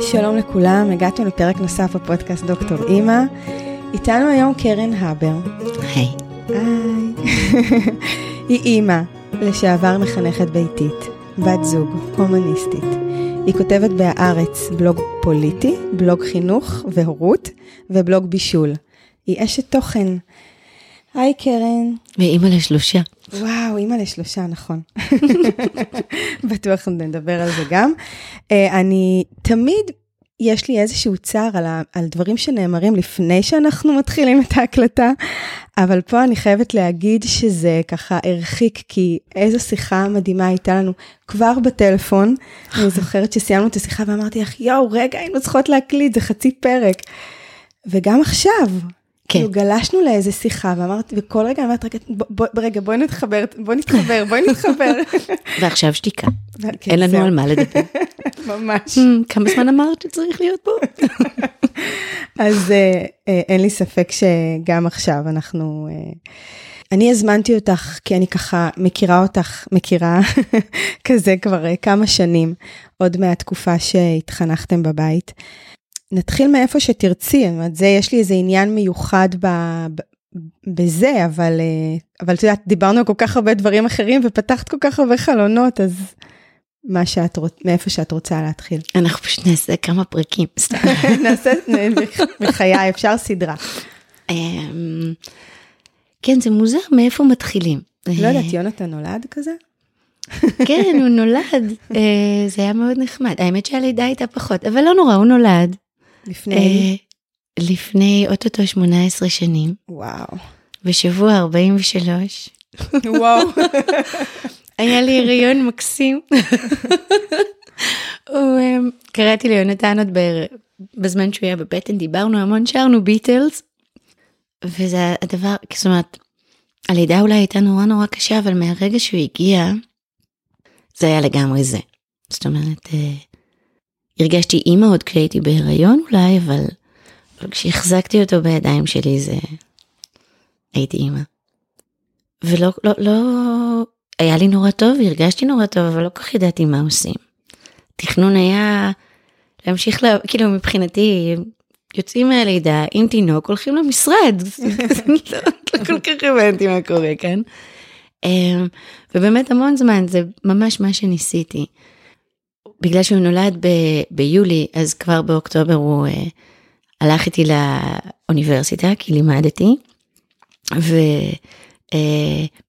שלום לכולם, הגעתם לפרק נוסף בפודקאסט דוקטור אימא. איתנו היום קרן הבר. היי. היי. היא אימא, לשעבר מחנכת ביתית, בת זוג, הומניסטית. היא כותבת בהארץ בלוג פוליטי, בלוג חינוך והורות ובלוג בישול. היא אשת תוכן. היי קרן. ואימא לשלושה. וואו, אימא לשלושה, נכון. בטוח נדבר על זה גם. Uh, אני תמיד, יש לי איזשהו צער על, ה, על דברים שנאמרים לפני שאנחנו מתחילים את ההקלטה, אבל פה אני חייבת להגיד שזה ככה הרחיק, כי איזו שיחה מדהימה הייתה לנו כבר בטלפון. אני זוכרת שסיימנו את השיחה ואמרתי לך, יואו, רגע, היינו צריכות להקליט, זה חצי פרק. וגם עכשיו, כן. כאילו גלשנו לאיזה שיחה ואמרתי, וכל רגע אמרתי, רגע, רגע, בואי נתחבר, בואי נתחבר, בואי נתחבר. ועכשיו שתיקה. כן, אין לנו על מה לדבר. ממש. Hmm, כמה זמן אמרת שצריך להיות פה? אז אה, אה, אין לי ספק שגם עכשיו אנחנו... אה, אני הזמנתי אותך כי אני ככה מכירה אותך, מכירה כזה כבר כמה שנים, עוד מהתקופה שהתחנכתם בבית. נתחיל מאיפה שתרצי, זאת אומרת, זה, יש לי איזה עניין מיוחד ב, ב, בזה, אבל, אה, אבל את יודעת, דיברנו על כל כך הרבה דברים אחרים ופתחת כל כך הרבה חלונות, אז מה שאת רוצ... מאיפה שאת רוצה להתחיל. אנחנו פשוט נעשה כמה פרקים. נעשה, בחיי, אפשר סדרה. אמ, כן, זה מוזר מאיפה מתחילים. לא יודעת, יונתן נולד כזה? כן, הוא נולד, אה, זה היה מאוד נחמד. האמת שהלידה הייתה פחות, אבל לא נורא, הוא נולד. לפני? Uh, לפני אוטוטו 18 שנים. וואו. בשבוע 43. וואו. היה לי הריון מקסים. um, קראתי ליונתן עוד בזמן שהוא היה בבטן, דיברנו המון, שרנו ביטלס. וזה הדבר, זאת אומרת, הלידה אולי הייתה נורא נורא קשה, אבל מהרגע שהוא הגיע, זה היה לגמרי זה. זאת אומרת, uh, הרגשתי אימא עוד כשהייתי בהיריון אולי, אבל, אבל כשהחזקתי אותו בידיים שלי זה... הייתי אימא. ולא, לא, לא, היה לי נורא טוב, הרגשתי נורא טוב, אבל לא כל כך ידעתי מה עושים. תכנון היה להמשיך, לה, כאילו מבחינתי, יוצאים מהלידה עם תינוק, הולכים למשרד. לא, לא כל כך הבנתי מה קורה כאן. אמ, ובאמת המון זמן, זה ממש מה שניסיתי. בגלל שהוא נולד ב- ביולי, אז כבר באוקטובר הוא uh, הלך איתי לאוניברסיטה, כי לימדתי,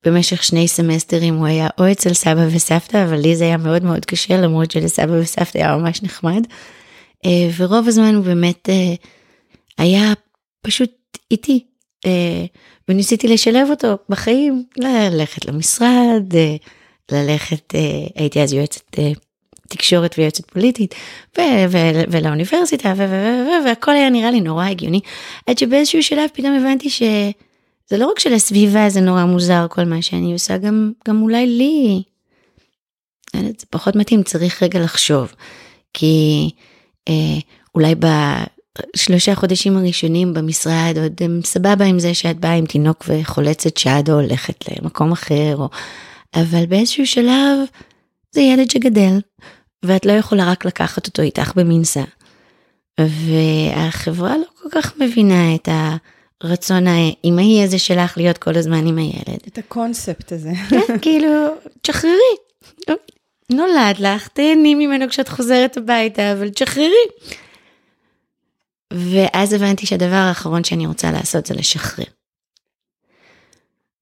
ובמשך uh, שני סמסטרים הוא היה או אצל סבא וסבתא, אבל לי זה היה מאוד מאוד קשה, למרות שלסבא וסבתא היה ממש נחמד. Uh, ורוב הזמן הוא באמת uh, היה פשוט איתי, uh, וניסיתי לשלב אותו בחיים, ללכת למשרד, uh, ללכת, uh, הייתי אז יועצת uh, תקשורת ויועצת פוליטית ו- ו- ולאוניברסיטה ו- ו- ו- והכל היה נראה לי נורא הגיוני עד שבאיזשהו שלב פתאום הבנתי שזה לא רק שלסביבה זה נורא מוזר כל מה שאני עושה גם גם אולי לי. זה פחות מתאים צריך רגע לחשוב כי אה, אולי בשלושה חודשים הראשונים במשרד עוד הם סבבה עם זה שאת באה עם תינוק וחולצת שד או הולכת למקום אחר או אבל באיזשהו שלב זה ילד שגדל ואת לא יכולה רק לקחת אותו איתך במנסה. והחברה לא כל כך מבינה את הרצון האמהי הזה שלך להיות כל הזמן עם הילד. את הקונספט הזה. כן, כאילו, תשחררי. נולד לך, תהני ממנו כשאת חוזרת הביתה, אבל תשחררי. ואז הבנתי שהדבר האחרון שאני רוצה לעשות זה לשחרר.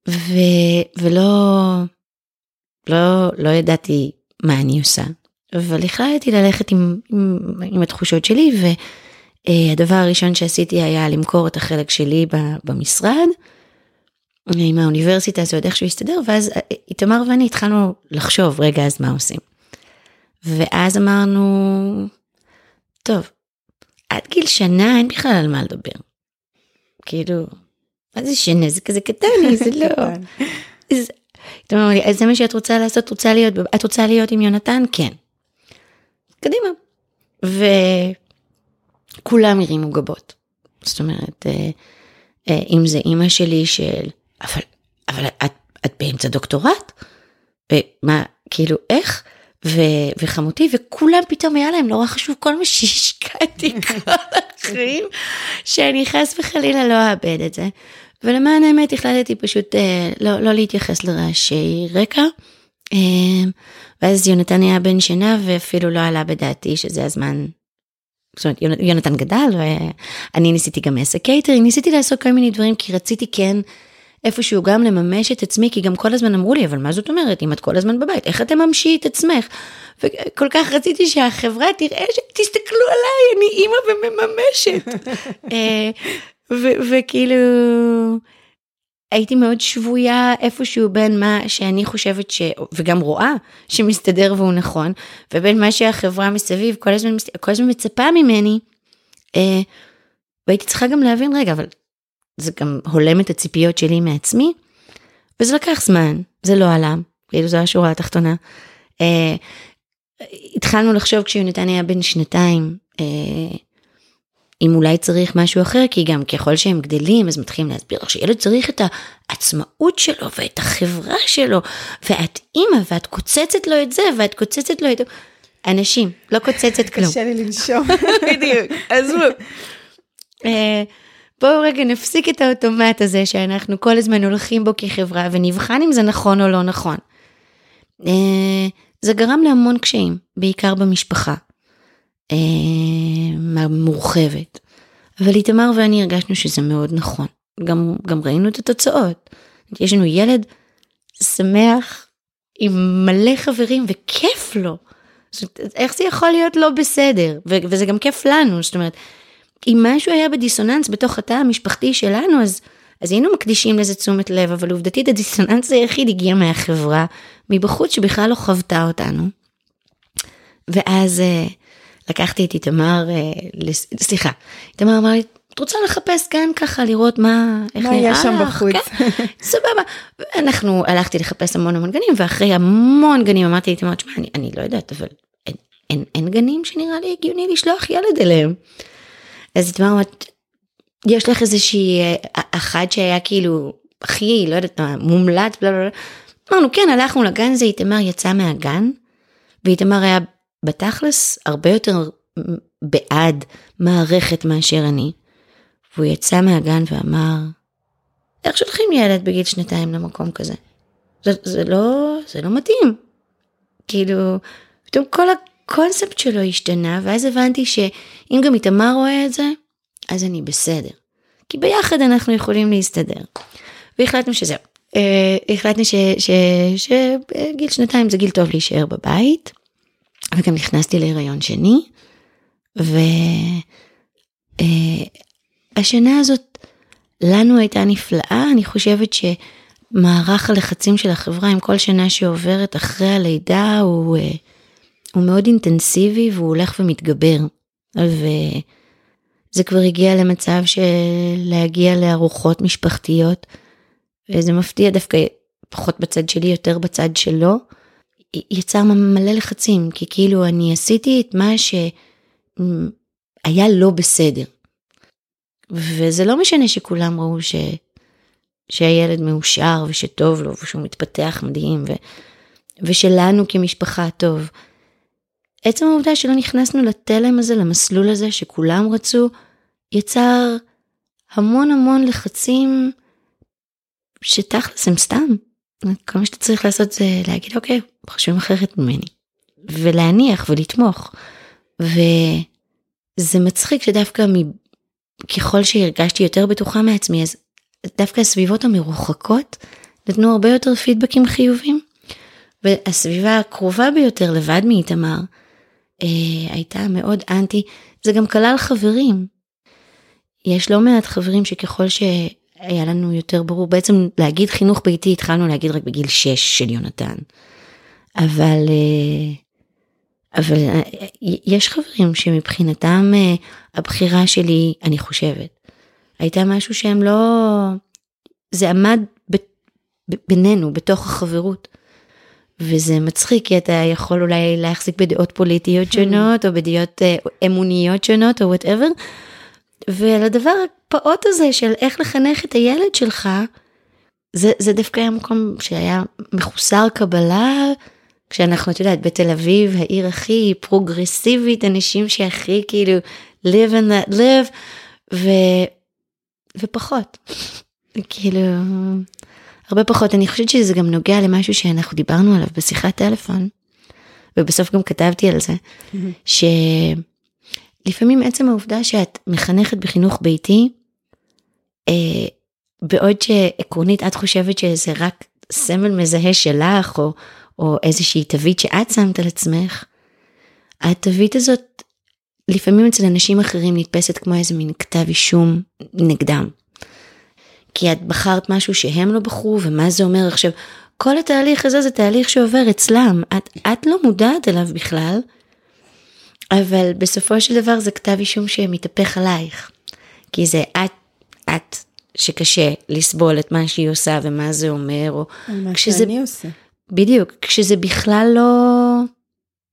ו... ולא, לא, לא ידעתי מה אני עושה. אבל החלטתי ללכת עם, עם, עם התחושות שלי והדבר הראשון שעשיתי היה למכור את החלק שלי במשרד. עם האוניברסיטה זה עוד איכשהו הסתדר ואז איתמר ואני התחלנו לחשוב רגע אז מה עושים. ואז אמרנו טוב עד גיל שנה אין בכלל על מה לדבר. כאילו מה זה שנה זה כזה קטן זה לא. אז זה מה שאת רוצה לעשות רוצה להיות את רוצה להיות עם יונתן כן. קדימה. וכולם הרימו גבות. זאת אומרת, אה, אה, אם זה אימא שלי של, אבל, אבל את, את באמצע דוקטורט? ומה, כאילו, איך? ו- וחמותי, וכולם פתאום היה להם נורא חשוב כל מה שהשקעתי כל החיים, שאני חס וחלילה לא אאבד את זה. ולמען האמת החלטתי פשוט אה, לא, לא להתייחס לרעשי רקע. אה, ואז יונתן היה בן שנה ואפילו לא עלה בדעתי שזה הזמן. זאת אומרת יונתן גדל ואני ניסיתי גם עסק קייטרינג ניסיתי לעשות כל מיני דברים כי רציתי כן איפשהו גם לממש את עצמי כי גם כל הזמן אמרו לי אבל מה זאת אומרת אם את כל הזמן בבית איך את תממשי את עצמך. וכל כך רציתי שהחברה תראה שתסתכלו עליי אני אימא ומממשת. אה, וכאילו הייתי מאוד שבויה איפשהו בין מה שאני חושבת ש... וגם רואה שמסתדר והוא נכון, ובין מה שהחברה מסביב כל הזמן, כל הזמן מצפה ממני. אה, והייתי צריכה גם להבין, רגע, אבל זה גם הולם את הציפיות שלי מעצמי, וזה לקח זמן, זה לא עלה, כאילו זו השורה התחתונה. אה, התחלנו לחשוב כשיונתן היה בן שנתיים, אה, אם אולי צריך משהו אחר, כי גם ככל שהם גדלים אז מתחילים להסביר לך שילד צריך את העצמאות שלו ואת החברה שלו, ואת אימא ואת קוצצת לו את זה ואת קוצצת לו את... אנשים, לא קוצצת כלום. קשה לי לנשום. בדיוק, עזבו. אה, בואו רגע נפסיק את האוטומט הזה שאנחנו כל הזמן הולכים בו כחברה ונבחן אם זה נכון או לא נכון. אה, זה גרם להמון קשיים, בעיקר במשפחה. אה, מורחבת. אבל איתמר ואני הרגשנו שזה מאוד נכון. גם, גם ראינו את התוצאות. יש לנו ילד שמח עם מלא חברים וכיף לו. זאת, איך זה יכול להיות לא בסדר? ו- וזה גם כיף לנו, זאת אומרת, אם משהו היה בדיסוננס בתוך התא המשפחתי שלנו, אז, אז היינו מקדישים לזה תשומת לב, אבל עובדתית הדיסוננס היחיד הגיע מהחברה, מבחוץ שבכלל לא חוותה אותנו. ואז uh, לקחתי את איתמר, אה, סליחה, איתמר אמר לי, את רוצה לחפש גן ככה, לראות מה, איך מה נראה לך? מה יש שם בחוץ? כן, סבבה. אנחנו, הלכתי לחפש המון המון גנים, ואחרי המון גנים אמרתי לאיתמר, תשמע, אני, אני לא יודעת, אבל אין, אין, אין גנים שנראה לי הגיוני לשלוח ילד אליהם. אז איתמר אמרת, יש לך איזושהי, אה, אחת שהיה כאילו, הכי, לא יודעת מה, מומלץ, בלה בלה בלה. אמרנו, כן, הלכנו לגן הזה, איתמר יצא מהגן, ואיתמר היה בתכלס הרבה יותר בעד מערכת מאשר אני. והוא יצא מהגן ואמר, איך שולחים ילד בגיל שנתיים למקום כזה? זה, זה לא, זה לא מתאים. כאילו, פתאום כל הקונספט שלו השתנה, ואז הבנתי שאם גם איתמר רואה את זה, אז אני בסדר. כי ביחד אנחנו יכולים להסתדר. והחלטנו שזהו. אה, החלטנו שגיל שנתיים זה גיל טוב להישאר בבית. וגם נכנסתי להיריון שני, והשנה אה, הזאת לנו הייתה נפלאה, אני חושבת שמערך הלחצים של החברה עם כל שנה שעוברת אחרי הלידה הוא, אה, הוא מאוד אינטנסיבי והוא הולך ומתגבר. וזה כבר הגיע למצב של להגיע לארוחות משפחתיות, וזה מפתיע דווקא פחות בצד שלי, יותר בצד שלו. יצר מלא לחצים, כי כאילו אני עשיתי את מה שהיה לא בסדר. וזה לא משנה שכולם ראו ש... שהילד מאושר ושטוב לו ושהוא מתפתח מדהים ו... ושלנו כמשפחה טוב. עצם העובדה שלא נכנסנו לתלם הזה, למסלול הזה שכולם רצו, יצר המון המון לחצים שתכלס הם סתם. כל מה שאתה צריך לעשות זה להגיד אוקיי, חושבים אחרת ממני. ולהניח ולתמוך. וזה מצחיק שדווקא מ... ככל שהרגשתי יותר בטוחה מעצמי, אז דווקא הסביבות המרוחקות נתנו הרבה יותר פידבקים חיובים. והסביבה הקרובה ביותר לבד מאיתמר אה, הייתה מאוד אנטי, זה גם כלל חברים. יש לא מעט חברים שככל ש... היה לנו יותר ברור, בעצם להגיד חינוך ביתי התחלנו להגיד רק בגיל 6 של יונתן. אבל, אה, אבל אה, יש חברים שמבחינתם אה, הבחירה שלי, אני חושבת, הייתה משהו שהם לא, זה עמד ב, ב, בינינו, בתוך החברות. וזה מצחיק כי אתה יכול אולי להחזיק בדעות פוליטיות שונות או בדעות אמוניות שונות או whatever. ועל הדבר הפעוט הזה של איך לחנך את הילד שלך, זה, זה דווקא היה מקום שהיה מחוסר קבלה כשאנחנו, את יודעת, בתל אביב, העיר הכי פרוגרסיבית, אנשים שהכי כאילו live and let live, ו... ופחות. כאילו, הרבה פחות. אני חושבת שזה גם נוגע למשהו שאנחנו דיברנו עליו בשיחת טלפון, ובסוף גם כתבתי על זה, שלפעמים עצם העובדה שאת מחנכת בחינוך ביתי, אה, בעוד שעקרונית את חושבת שזה רק סמל מזהה שלך, או, או איזושהי תווית שאת שמת על עצמך, התווית הזאת לפעמים אצל אנשים אחרים נתפסת כמו איזה מין כתב אישום נגדם. כי את בחרת משהו שהם לא בחרו, ומה זה אומר עכשיו? כל התהליך הזה זה תהליך שעובר אצלם, את, את לא מודעת אליו בכלל, אבל בסופו של דבר זה כתב אישום שמתהפך עלייך. כי זה את, את שקשה לסבול את מה שהיא עושה ומה זה אומר, או מה כשזה, שאני עושה. בדיוק, כשזה בכלל לא,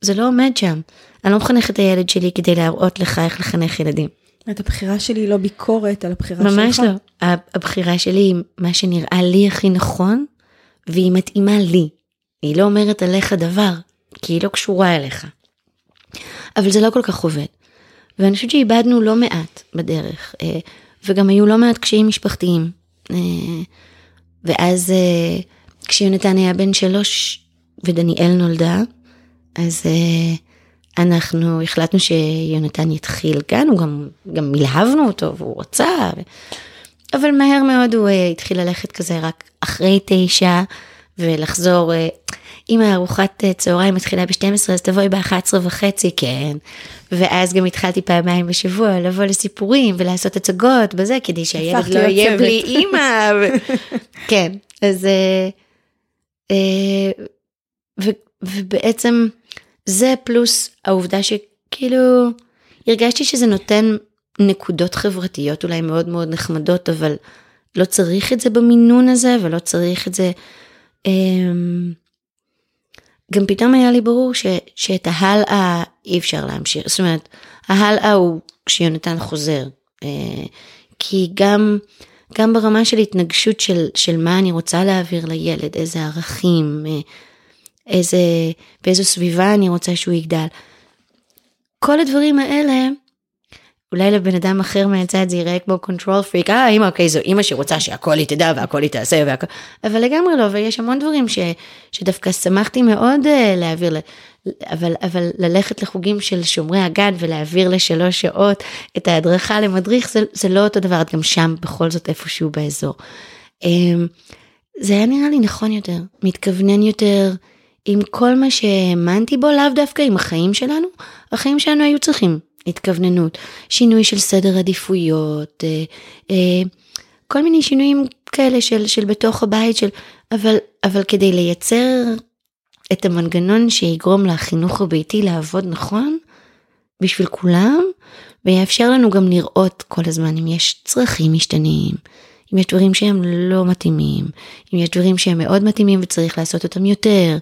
זה לא עומד שם. אני לא מחנך את הילד שלי כדי להראות לך איך לחנך ילדים. את הבחירה שלי היא לא ביקורת על הבחירה ממש שלך? ממש לא. הבחירה שלי היא מה שנראה לי הכי נכון, והיא מתאימה לי. היא לא אומרת עליך דבר, כי היא לא קשורה אליך. אבל זה לא כל כך עובד. ואני חושבת שאיבדנו לא מעט בדרך, אה, וגם היו לא מעט קשיים משפחתיים. אה, ואז אה, כשיונתן היה בן שלוש ודניאל נולדה, אז אנחנו החלטנו שיונתן יתחיל כאן, הוא גם, גם מלהבנו אותו והוא רצה, ו... אבל מהר מאוד הוא uh, התחיל ללכת כזה רק אחרי תשע ולחזור, uh, אם הארוחת uh, צהריים מתחילה ב-12 אז תבואי ב-11 וחצי, כן. ואז גם התחלתי פעמיים בשבוע לבוא לסיפורים ולעשות הצגות בזה, כדי שהילד לא יהיה בלי אימא. ו... כן, אז... Uh, uh, ו... ובעצם... זה פלוס העובדה שכאילו הרגשתי שזה נותן נקודות חברתיות אולי מאוד מאוד נחמדות, אבל לא צריך את זה במינון הזה ולא צריך את זה. אמ, גם פתאום היה לי ברור ש, שאת ההלאה אי אפשר להמשיך, זאת אומרת, ההלאה הוא כשיונתן חוזר. אה, כי גם, גם ברמה של התנגשות של, של מה אני רוצה להעביר לילד, איזה ערכים, אה, איזה, באיזו סביבה אני רוצה שהוא יגדל. כל הדברים האלה, אולי לבן אדם אחר מהצד זה יראה כמו control freak, אה אמא אוקיי זו אמא שרוצה שהכל היא תדע והכל היא תעשה והכל, אבל לגמרי לא, ויש המון דברים ש, שדווקא שמחתי מאוד uh, להעביר, אבל, אבל ללכת לחוגים של שומרי הגן ולהעביר לשלוש שעות את ההדרכה למדריך זה, זה לא אותו דבר, את גם שם בכל זאת איפשהו באזור. Um, זה היה נראה לי נכון יותר, מתכוונן יותר. עם כל מה שהאמנתי בו, לאו דווקא עם החיים שלנו, החיים שלנו היו צריכים התכווננות, שינוי של סדר עדיפויות, אה, אה, כל מיני שינויים כאלה של, של בתוך הבית, של, אבל, אבל כדי לייצר את המנגנון שיגרום לחינוך הביתי לעבוד נכון, בשביל כולם, ויאפשר לנו גם לראות כל הזמן אם יש צרכים משתנים, אם יש דברים שהם לא מתאימים, אם יש דברים שהם מאוד מתאימים וצריך לעשות אותם יותר,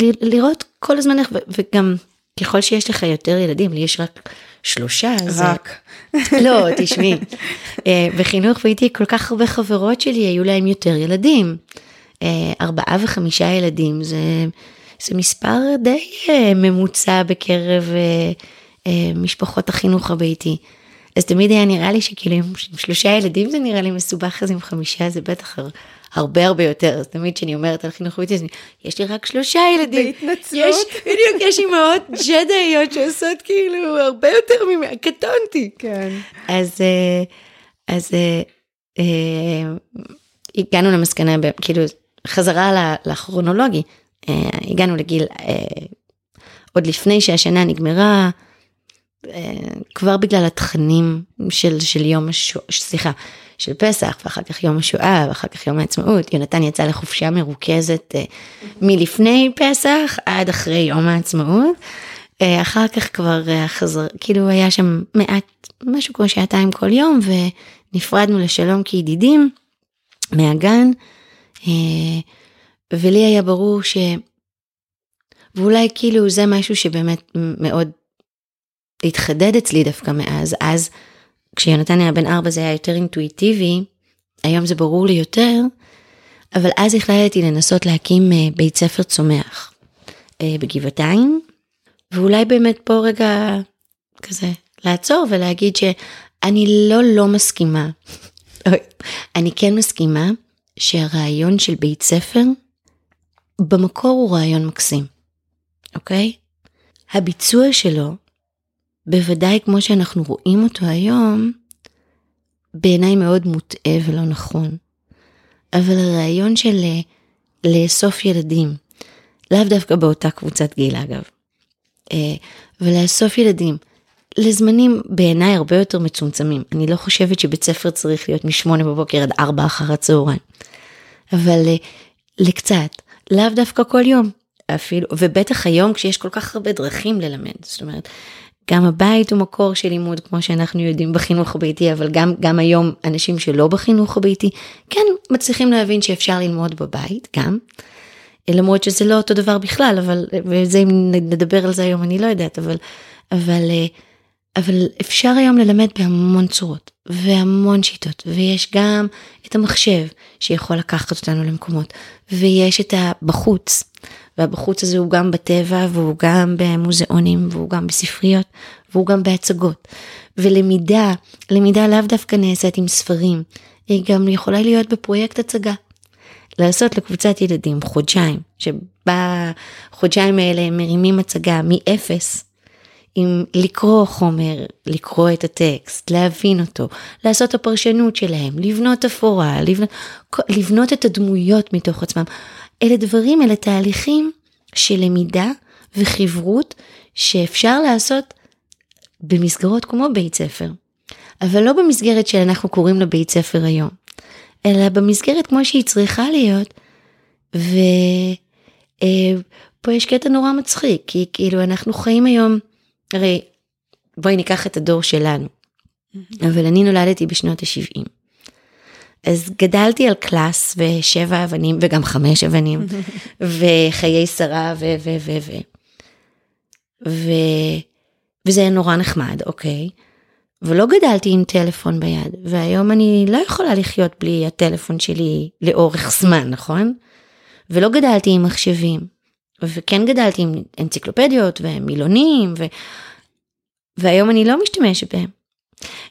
לראות כל הזמן איך, וגם ככל שיש לך יותר ילדים, לי יש רק שלושה. רק. זה... לא, תשמעי, אה, בחינוך והייתי כל כך הרבה חברות שלי, היו להם יותר ילדים. אה, ארבעה וחמישה ילדים, זה, זה מספר די אה, ממוצע בקרב משפחות החינוך הביתי. אז תמיד היה נראה לי שכאילו עם שלושה ילדים זה נראה לי מסובך, אז עם חמישה זה בטח הרבה הרבה יותר, אז תמיד כשאני אומרת על חינוך ביתי, יש לי רק שלושה ילדים. בהתנצלות. יש, בדיוק, יש אימהות ג'דאיות שעושות כאילו הרבה יותר ממני, קטונתי. כן. אז, אה, אז אה, אה, הגענו למסקנה, כאילו, חזרה לכרונולוגי, הגענו לגיל, עוד לפני שהשנה נגמרה, כבר בגלל התכנים של, של יום השואה, סליחה, של פסח, ואחר כך יום השואה, ואחר כך יום העצמאות. יונתן יצא לחופשה מרוכזת uh, מלפני פסח עד אחרי יום העצמאות. Uh, אחר כך כבר uh, חזר, כאילו היה שם מעט, משהו כמו שעתיים כל יום, ונפרדנו לשלום כידידים מהגן. ולי היה ברור ש... ואולי כאילו זה משהו שבאמת מאוד התחדד אצלי דווקא מאז, אז כשיונתן היה בן ארבע זה היה יותר אינטואיטיבי, היום זה ברור לי יותר, אבל אז החלטתי לנסות להקים אה, בית ספר צומח. אה, בגבעתיים, ואולי באמת פה רגע כזה לעצור ולהגיד שאני לא לא מסכימה. אני כן מסכימה שהרעיון של בית ספר במקור הוא רעיון מקסים, אוקיי? הביצוע שלו, בוודאי כמו שאנחנו רואים אותו היום, בעיניי מאוד מוטעה ולא נכון. אבל הרעיון של אה, לאסוף ילדים, לאו דווקא באותה קבוצת גיל אגב, אה, ולאסוף ילדים לזמנים בעיניי הרבה יותר מצומצמים. אני לא חושבת שבית ספר צריך להיות משמונה בבוקר עד ארבע אחר הצהריים, אבל אה, לקצת, לאו דווקא כל יום. אפילו, ובטח היום כשיש כל כך הרבה דרכים ללמד, זאת אומרת, גם הבית הוא מקור של לימוד כמו שאנחנו יודעים בחינוך הביתי, אבל גם, גם היום אנשים שלא בחינוך הביתי, כן מצליחים להבין שאפשר ללמוד בבית גם, למרות שזה לא אותו דבר בכלל, אבל, וזה אם נדבר על זה היום אני לא יודעת, אבל, אבל, אבל אפשר היום ללמד בהמון צורות והמון שיטות, ויש גם את המחשב שיכול לקחת אותנו למקומות, ויש את הבחוץ, והבחוץ הזה הוא גם בטבע והוא גם במוזיאונים והוא גם בספריות והוא גם בהצגות. ולמידה, למידה לאו דווקא נעשית עם ספרים, היא גם יכולה להיות בפרויקט הצגה. לעשות לקבוצת ילדים חודשיים, שבחודשיים האלה הם מרימים הצגה מאפס, עם לקרוא חומר, לקרוא את הטקסט, להבין אותו, לעשות הפרשנות שלהם, לבנות אפורה, לבנות, לבנות את הדמויות מתוך עצמם. אלה דברים, אלה תהליכים של למידה וחברות שאפשר לעשות במסגרות כמו בית ספר. אבל לא במסגרת שאנחנו קוראים לה בית ספר היום, אלא במסגרת כמו שהיא צריכה להיות. ופה אה, יש קטע נורא מצחיק, כי כאילו אנחנו חיים היום, הרי בואי ניקח את הדור שלנו, אבל אני נולדתי בשנות ה-70. אז גדלתי על קלאס ושבע אבנים וגם חמש אבנים וחיי שרה ו... ו... ו... ו... ו... וזה היה נורא נחמד, אוקיי? ולא גדלתי עם טלפון ביד, והיום אני לא יכולה לחיות בלי הטלפון שלי לאורך זמן, נכון? ולא גדלתי עם מחשבים, וכן גדלתי עם אנציקלופדיות ומילונים, ו... והיום אני לא משתמשת בהם.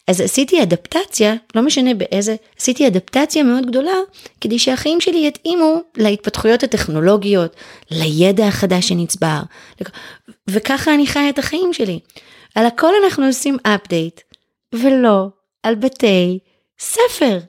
אז עשיתי אדפטציה, לא משנה באיזה, עשיתי אדפטציה מאוד גדולה, כדי שהחיים שלי יתאימו להתפתחויות הטכנולוגיות, לידע החדש שנצבר, וככה אני חיה את החיים שלי. על הכל אנחנו עושים אפדייט, ולא על בתי ספר.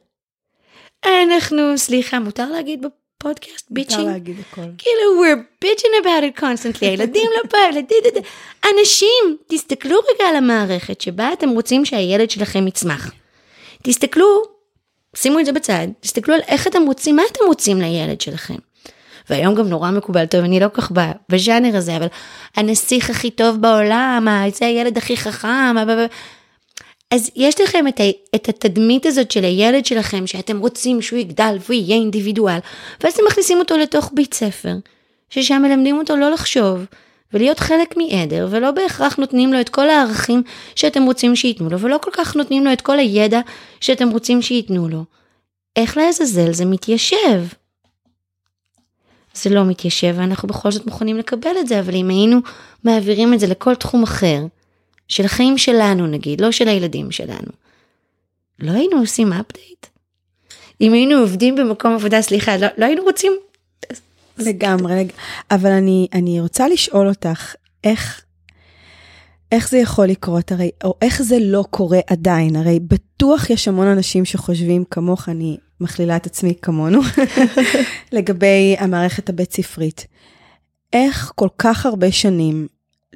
אנחנו, סליחה, מותר להגיד פודקאסט ביצ'ינג? אפשר להגיד הכל. כאילו, we're bitching about it constantly, הילדים לא פה, ילדים, אנשים, תסתכלו רגע על המערכת שבה אתם רוצים שהילד שלכם יצמח. תסתכלו, שימו את זה בצד, תסתכלו על איך אתם רוצים, מה אתם רוצים לילד שלכם. והיום גם נורא מקובל, טוב, אני לא כל כך בז'אנר הזה, אבל הנסיך הכי טוב בעולם, זה הילד הכי חכם, אז יש לכם את, ה, את התדמית הזאת של הילד שלכם, שאתם רוצים שהוא יגדל והוא יהיה אינדיבידואל, ואז אתם מכניסים אותו לתוך בית ספר, ששם מלמדים אותו לא לחשוב, ולהיות חלק מעדר, ולא בהכרח נותנים לו את כל הערכים שאתם רוצים שייתנו לו, ולא כל כך נותנים לו את כל הידע שאתם רוצים שייתנו לו. איך לעזאזל זה מתיישב? זה לא מתיישב, ואנחנו בכל זאת מוכנים לקבל את זה, אבל אם היינו מעבירים את זה לכל תחום אחר, של החיים שלנו נגיד, לא של הילדים שלנו. לא היינו עושים אפדייט? אם היינו עובדים במקום עבודה, סליחה, לא, לא היינו רוצים... לגמרי, אבל אני, אני רוצה לשאול אותך, איך, איך זה יכול לקרות, הרי, או איך זה לא קורה עדיין, הרי בטוח יש המון אנשים שחושבים כמוך, אני מכלילה את עצמי כמונו, לגבי המערכת הבית ספרית. איך כל כך הרבה שנים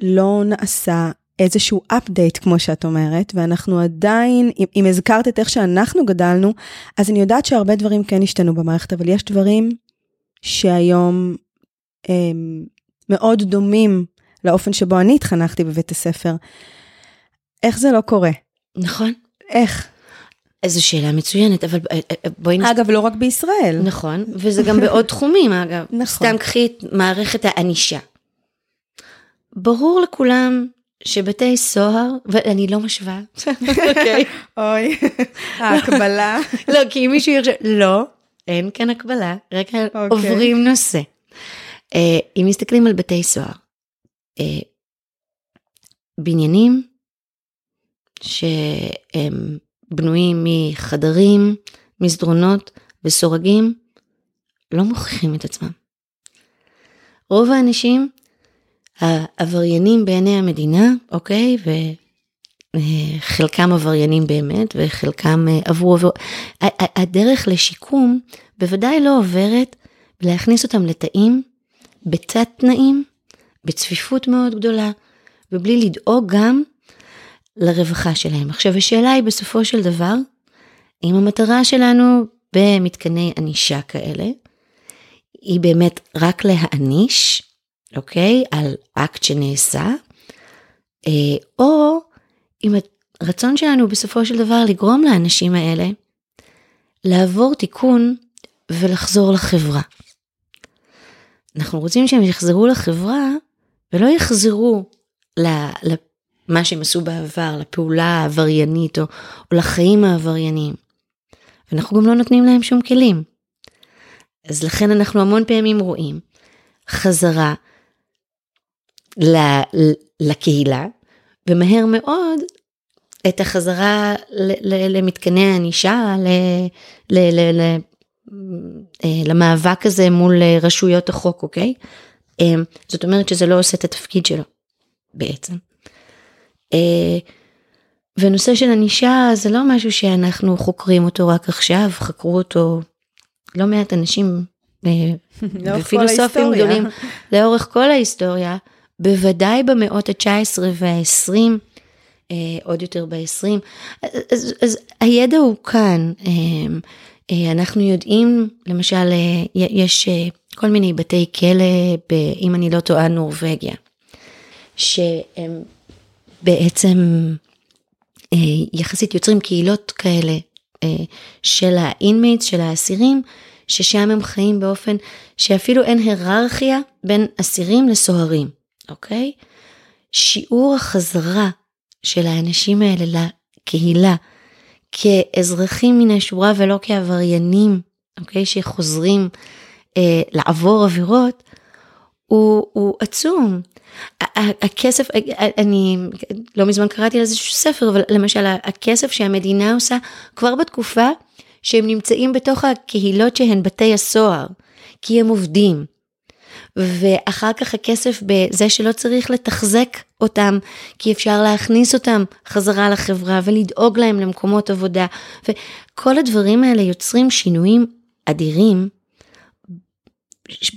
לא נעשה איזשהו update, כמו שאת אומרת, ואנחנו עדיין, אם, אם הזכרת את איך שאנחנו גדלנו, אז אני יודעת שהרבה דברים כן השתנו במערכת, אבל יש דברים שהיום הם, מאוד דומים לאופן שבו אני התחנכתי בבית הספר. איך זה לא קורה? נכון. איך? איזו שאלה מצוינת, אבל אה, אה, בואי נס... אגב, לא רק בישראל. נכון, וזה גם בעוד תחומים, אגב. נכון. סתם קחי את מערכת הענישה. ברור לכולם שבתי סוהר, ואני לא משווה, אוקיי? אוי, ההקבלה. לא, כי אם מישהו יחשב, לא, אין כאן הקבלה, רק אוקיי. עוברים נושא. אה, אם מסתכלים על בתי סוהר, אה, בניינים שהם בנויים מחדרים, מסדרונות וסורגים, לא מוכיחים את עצמם. רוב האנשים, העבריינים בעיני המדינה, אוקיי, וחלקם עבריינים באמת, וחלקם אה, עברו עבור... הדרך לשיקום בוודאי לא עוברת להכניס אותם לתאים, בתת תנאים, בצפיפות מאוד גדולה, ובלי לדאוג גם לרווחה שלהם. עכשיו השאלה היא בסופו של דבר, אם המטרה שלנו במתקני ענישה כאלה, היא באמת רק להעניש, אוקיי, על אקט שנעשה, אה, או אם הרצון שלנו בסופו של דבר לגרום לאנשים האלה לעבור תיקון ולחזור לחברה. אנחנו רוצים שהם יחזרו לחברה ולא יחזרו למה שהם עשו בעבר, לפעולה העבריינית או, או לחיים העבריינים. ואנחנו גם לא נותנים להם שום כלים. אז לכן אנחנו המון פעמים רואים חזרה לקהילה, ומהר מאוד את החזרה למתקני הענישה, אה, למאבק הזה מול אה, רשויות החוק, אוקיי? אה, זאת אומרת שזה לא עושה את התפקיד שלו, בעצם. ונושא של ענישה זה לא משהו שאנחנו חוקרים אותו רק עכשיו, חקרו אותו לא מעט אנשים ופילוסופים גדולים לאורך כל ההיסטוריה, בוודאי במאות ה-19 וה-20, עוד יותר ב-20, אז, אז הידע הוא כאן. אה, אנחנו יודעים, למשל, אה, יש אה, כל מיני בתי כלא, אם אני לא טועה, נורבגיה, שהם בעצם יחסית יוצרים קהילות כאלה של ה inmates, של האסירים, ששם הם חיים באופן שאפילו אין היררכיה בין אסירים לסוהרים, אוקיי? שיעור החזרה של האנשים האלה לקהילה, כאזרחים מן השורה ולא כעבריינים, אוקיי, שחוזרים אה, לעבור עבירות, הוא, הוא עצום. הכסף, אני לא מזמן קראתי על איזשהו ספר, אבל למשל הכסף שהמדינה עושה כבר בתקופה שהם נמצאים בתוך הקהילות שהן בתי הסוהר, כי הם עובדים. ואחר כך הכסף בזה שלא צריך לתחזק אותם, כי אפשר להכניס אותם חזרה לחברה ולדאוג להם למקומות עבודה. וכל הדברים האלה יוצרים שינויים אדירים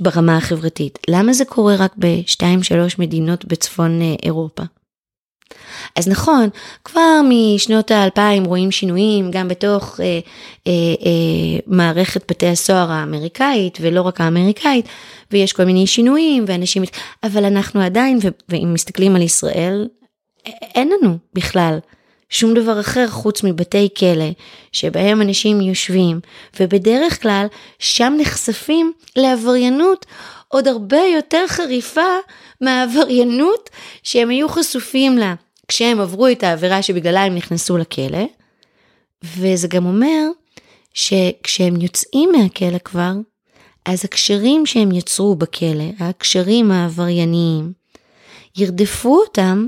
ברמה החברתית. למה זה קורה רק בשתיים שלוש מדינות בצפון אה, אירופה? אז נכון, כבר משנות האלפיים רואים שינויים גם בתוך אה, אה, אה, מערכת בתי הסוהר האמריקאית ולא רק האמריקאית, ויש כל מיני שינויים ואנשים, אבל אנחנו עדיין, ואם מסתכלים על ישראל, אין לנו בכלל שום דבר אחר חוץ מבתי כלא, שבהם אנשים יושבים, ובדרך כלל שם נחשפים לעבריינות עוד הרבה יותר חריפה מהעבריינות שהם היו חשופים לה כשהם עברו את העבירה שבגללה הם נכנסו לכלא, וזה גם אומר שכשהם יוצאים מהכלא כבר, אז הקשרים שהם יצרו בכלא, הקשרים העברייניים, ירדפו אותם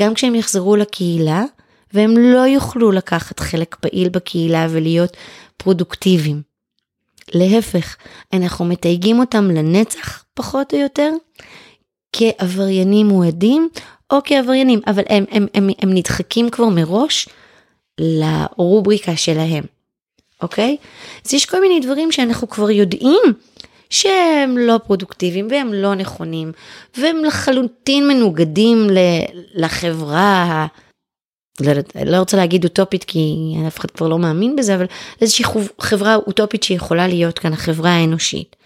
גם כשהם יחזרו לקהילה, והם לא יוכלו לקחת חלק פעיל בקהילה ולהיות פרודוקטיביים. להפך, אנחנו מתייגים אותם לנצח, פחות או יותר, כעבריינים מועדים או כעבריינים, אבל הם, הם, הם, הם נדחקים כבר מראש לרובריקה שלהם, אוקיי? אז יש כל מיני דברים שאנחנו כבר יודעים שהם לא פרודוקטיביים והם לא נכונים, והם לחלוטין מנוגדים לחברה, לא, רוצה להגיד אוטופית כי אף אחד כבר לא מאמין בזה, אבל איזושהי חברה אוטופית שיכולה להיות כאן, החברה האנושית.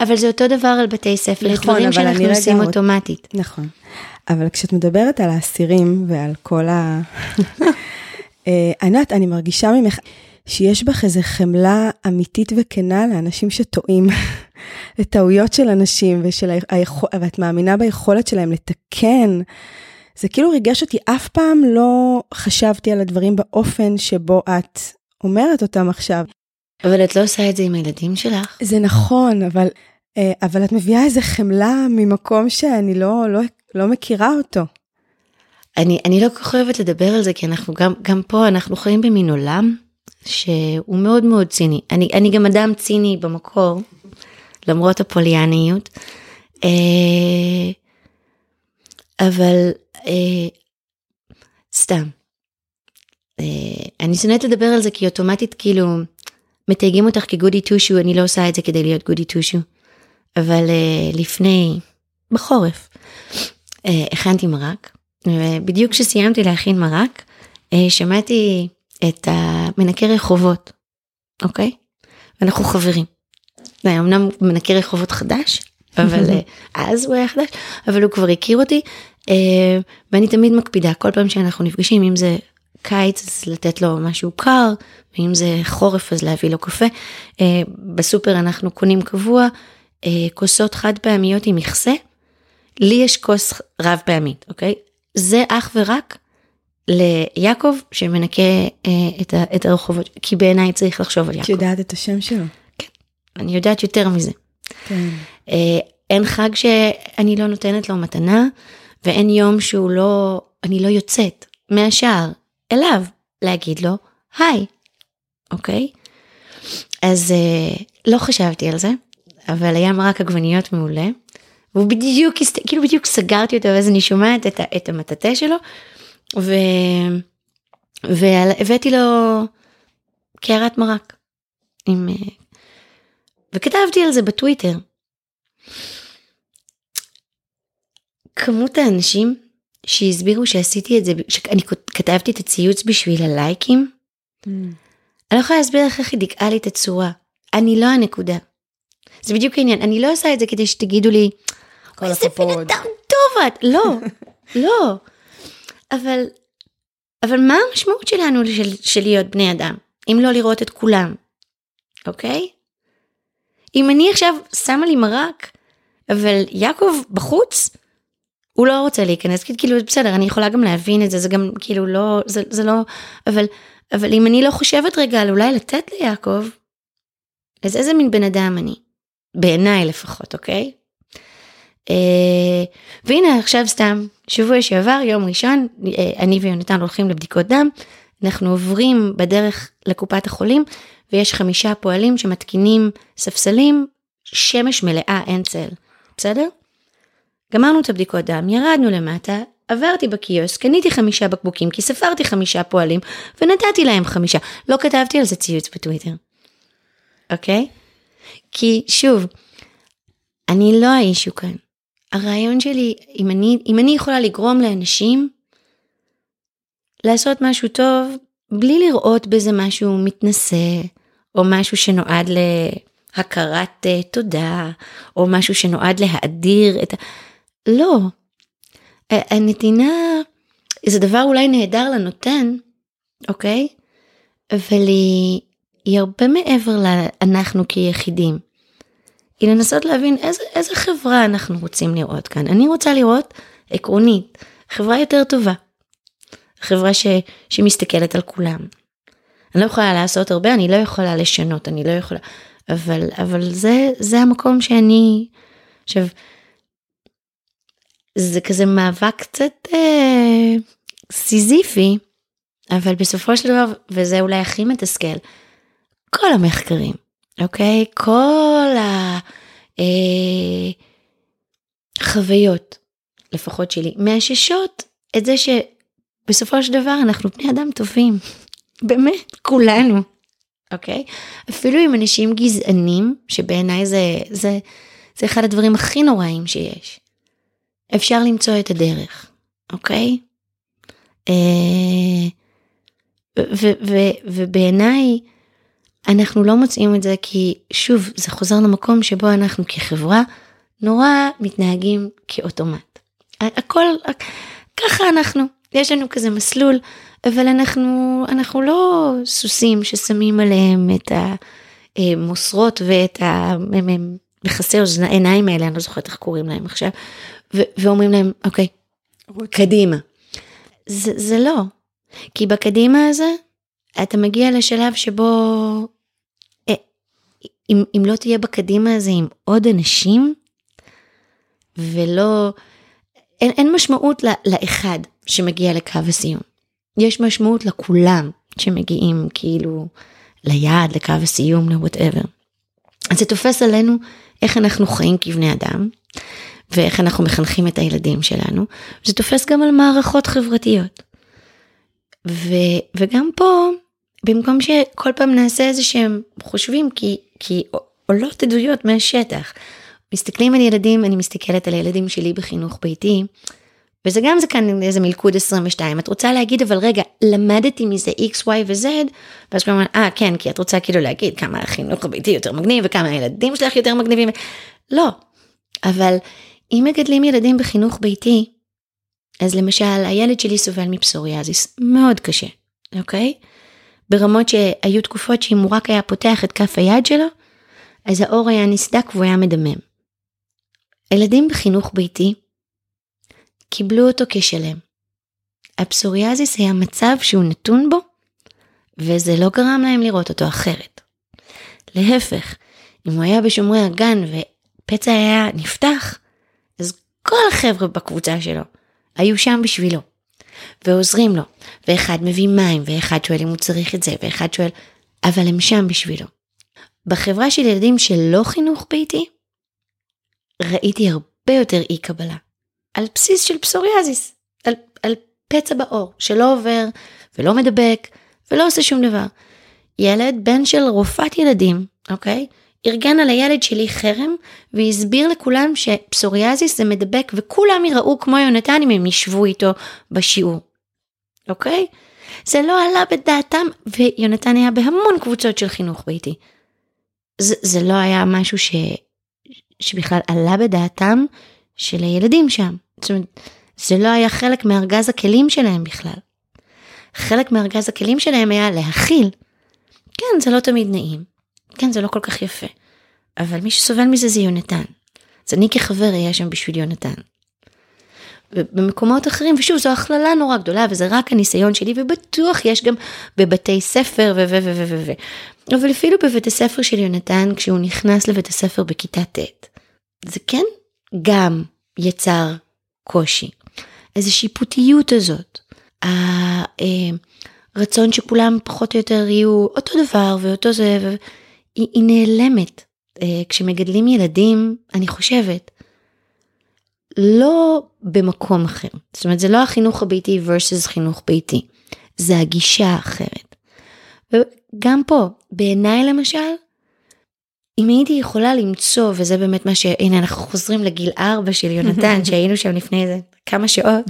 אבל זה אותו דבר על בתי ספר, נכון, דברים שאנחנו עושים רגע... אוטומטית. נכון. אבל כשאת מדברת על האסירים ועל כל ה... אה, ענת, אני מרגישה ממך שיש בך איזו חמלה אמיתית וכנה לאנשים שטועים, לטעויות של אנשים, ושל היכול... ואת מאמינה ביכולת שלהם לתקן. זה כאילו ריגש אותי, אף פעם לא חשבתי על הדברים באופן שבו את אומרת אותם עכשיו. אבל את לא עושה את זה עם הילדים שלך. זה נכון, אבל אה, אבל את מביאה איזה חמלה ממקום שאני לא, לא, לא מכירה אותו. אני, אני לא כל כך אוהבת לדבר על זה, כי אנחנו גם, גם פה, אנחנו חיים במין עולם שהוא מאוד מאוד ציני. אני, אני גם אדם ציני במקור, למרות הפוליאניות. אה, אבל סתם. אה, אני שונאת לדבר על זה כי אוטומטית כאילו מתייגים אותך כגודי טושו, אני לא עושה את זה כדי להיות גודי טושו. אבל לפני, בחורף, הכנתי מרק, ובדיוק כשסיימתי להכין מרק, שמעתי את המנקה רחובות, אוקיי? ואנחנו חברים. זה אמנם מנקה רחובות חדש, אבל אז הוא היה חדש, אבל הוא כבר הכיר אותי, אה, ואני תמיד מקפידה כל פעם שאנחנו נפגשים אם זה קיץ אז לתת לו משהו קר ואם זה חורף אז להביא לו קפה. אה, בסופר אנחנו קונים קבוע אה, כוסות חד פעמיות עם מכסה. לי יש כוס רב פעמית אוקיי זה אך ורק ליעקב שמנקה את, את הרחובות כי בעיניי צריך לחשוב על יעקב. את יודעת את השם שלו. כן, אני יודעת יותר מזה. כן. אין חג שאני לא נותנת לו מתנה. ואין יום שהוא לא, אני לא יוצאת מהשער אליו להגיד לו היי, אוקיי? אז אה, לא חשבתי על זה, אבל היה מרק עגבניות מעולה. והוא בדיוק, כאילו בדיוק סגרתי אותו ואז אני שומעת את, את המטאטה שלו, ו... והבאתי לו קערת מרק. עם... אה, וכתבתי על זה בטוויטר. כמות האנשים שהסבירו שעשיתי את זה, שאני כתבתי את הציוץ בשביל הלייקים, mm. אני לא יכולה להסביר לך איך היא דיכאה לי את הצורה. אני לא הנקודה. זה בדיוק העניין, אני לא עושה את זה כדי שתגידו לי, איזה בן אדם טוב את, לא, לא. אבל, אבל מה המשמעות שלנו של, של להיות בני אדם, אם לא לראות את כולם, אוקיי? אם אני עכשיו שמה לי מרק, אבל יעקב בחוץ, הוא לא רוצה להיכנס, כאילו בסדר, אני יכולה גם להבין את זה, זה גם כאילו לא, זה, זה לא, אבל, אבל אם אני לא חושבת רגע על אולי לתת ליעקב, אז איזה מין בן אדם אני? בעיניי לפחות, אוקיי? אה, והנה עכשיו סתם, שבוע שעבר, יום ראשון, אה, אני ויונתן הולכים לבדיקות דם, אנחנו עוברים בדרך לקופת החולים, ויש חמישה פועלים שמתקינים ספסלים, שמש מלאה, אין צל, בסדר? גמרנו את הבדיקות דם, ירדנו למטה, עברתי בקיוסק, קניתי חמישה בקבוקים כי ספרתי חמישה פועלים ונתתי להם חמישה. לא כתבתי על זה ציוץ בטוויטר, אוקיי? כי שוב, אני לא האישו כאן. הרעיון שלי, אם אני, אם אני יכולה לגרום לאנשים לעשות משהו טוב, בלי לראות בזה משהו מתנשא, או משהו שנועד להכרת uh, תודה, או משהו שנועד להאדיר את ה... לא. הנתינה זה דבר אולי נהדר לנותן, אוקיי? אבל היא, הרבה מעבר לאנחנו כיחידים. היא לנסות להבין איזה, איזה חברה אנחנו רוצים לראות כאן. אני רוצה לראות עקרונית חברה יותר טובה. חברה ש, שמסתכלת על כולם. אני לא יכולה לעשות הרבה, אני לא יכולה לשנות, אני לא יכולה, אבל, אבל זה, זה המקום שאני, עכשיו, זה כזה מאבק קצת אה, סיזיפי, אבל בסופו של דבר, וזה אולי הכי מתסכל, כל המחקרים, אוקיי? כל החוויות, אה, לפחות שלי, מאששות את זה שבסופו של דבר אנחנו בני אדם טובים. באמת, כולנו, אוקיי? אפילו עם אנשים גזענים, שבעיניי זה, זה, זה אחד הדברים הכי נוראים שיש. אפשר למצוא את הדרך, אוקיי? אה, ובעיניי אנחנו לא מוצאים את זה כי שוב זה חוזר למקום שבו אנחנו כחברה נורא מתנהגים כאוטומט. הכל ככה אנחנו יש לנו כזה מסלול אבל אנחנו אנחנו לא סוסים ששמים עליהם את המוסרות ואת המכסי עיניים האלה אני לא זוכרת איך קוראים להם עכשיו ואומרים להם, אוקיי, קדימה. זה, זה לא. כי בקדימה הזה, אתה מגיע לשלב שבו אה, אם, אם לא תהיה בקדימה הזה עם עוד אנשים, ולא, אין, אין משמעות לא, לאחד שמגיע לקו הסיום. יש משמעות לכולם שמגיעים כאילו ליעד, לקו הסיום, לווטאבר. אז זה תופס עלינו איך אנחנו חיים כבני אדם, ואיך אנחנו מחנכים את הילדים שלנו, זה תופס גם על מערכות חברתיות. ו, וגם פה, במקום שכל פעם נעשה איזה שהם חושבים, כי, כי עולות עדויות מהשטח. מסתכלים על ילדים, אני מסתכלת על הילדים שלי בחינוך ביתי, וזה גם זה כאן איזה מלכוד 22, את רוצה להגיד אבל רגע, למדתי מזה x, y ו-z, ואז כמובן, אה כן, כי את רוצה כאילו להגיד כמה החינוך הביתי יותר מגניב וכמה הילדים שלך יותר מגניבים, לא, אבל אם מגדלים ילדים בחינוך ביתי, אז למשל הילד שלי סובל מפסוריאזיס מאוד קשה, אוקיי? ברמות שהיו תקופות שאם הוא רק היה פותח את כף היד שלו, אז האור היה נסדק והוא היה מדמם. ילדים בחינוך ביתי קיבלו אותו כשלם. הפסוריאזיס היה מצב שהוא נתון בו, וזה לא גרם להם לראות אותו אחרת. להפך, אם הוא היה בשומרי הגן ופצע היה נפתח, כל החבר'ה בקבוצה שלו היו שם בשבילו, ועוזרים לו, ואחד מביא מים, ואחד שואל אם הוא צריך את זה, ואחד שואל, אבל הם שם בשבילו. בחברה של ילדים שלא חינוך ביתי, ראיתי הרבה יותר אי קבלה. על בסיס של פסוריאזיס, על, על פצע בעור, שלא עובר ולא מדבק ולא עושה שום דבר. ילד, בן של רופאת ילדים, אוקיי? ארגן על הילד שלי חרם והסביר לכולם שפסוריאזיס זה מדבק וכולם יראו כמו יונתן אם הם ישבו איתו בשיעור, אוקיי? זה לא עלה בדעתם ויונתן היה בהמון קבוצות של חינוך ביתי. זה, זה לא היה משהו ש, שבכלל עלה בדעתם של הילדים שם. זאת אומרת, זה לא היה חלק מארגז הכלים שלהם בכלל. חלק מארגז הכלים שלהם היה להכיל. כן, זה לא תמיד נעים. כן, זה לא כל כך יפה. אבל מי שסובל מזה זה יונתן. אז אני כחבר אהיה שם בשביל יונתן. ובמקומות אחרים, ושוב, זו הכללה נורא גדולה, וזה רק הניסיון שלי, ובטוח יש גם בבתי ספר ו ו ו ו ו ו. אבל אפילו בבית הספר של יונתן, כשהוא נכנס לבית הספר בכיתה ט', זה כן גם יצר קושי. איזו שיפוטיות הזאת. הרצון שכולם פחות או יותר יהיו אותו דבר ואותו זה, היא, היא נעלמת. אה, כשמגדלים ילדים, אני חושבת, לא במקום אחר. זאת אומרת, זה לא החינוך הביתי versus חינוך ביתי, זה הגישה האחרת. וגם פה, בעיניי למשל, אם הייתי יכולה למצוא, וזה באמת מה ש... הנה, אנחנו חוזרים לגיל ארבע של יונתן, שהיינו שם לפני איזה כמה שעות.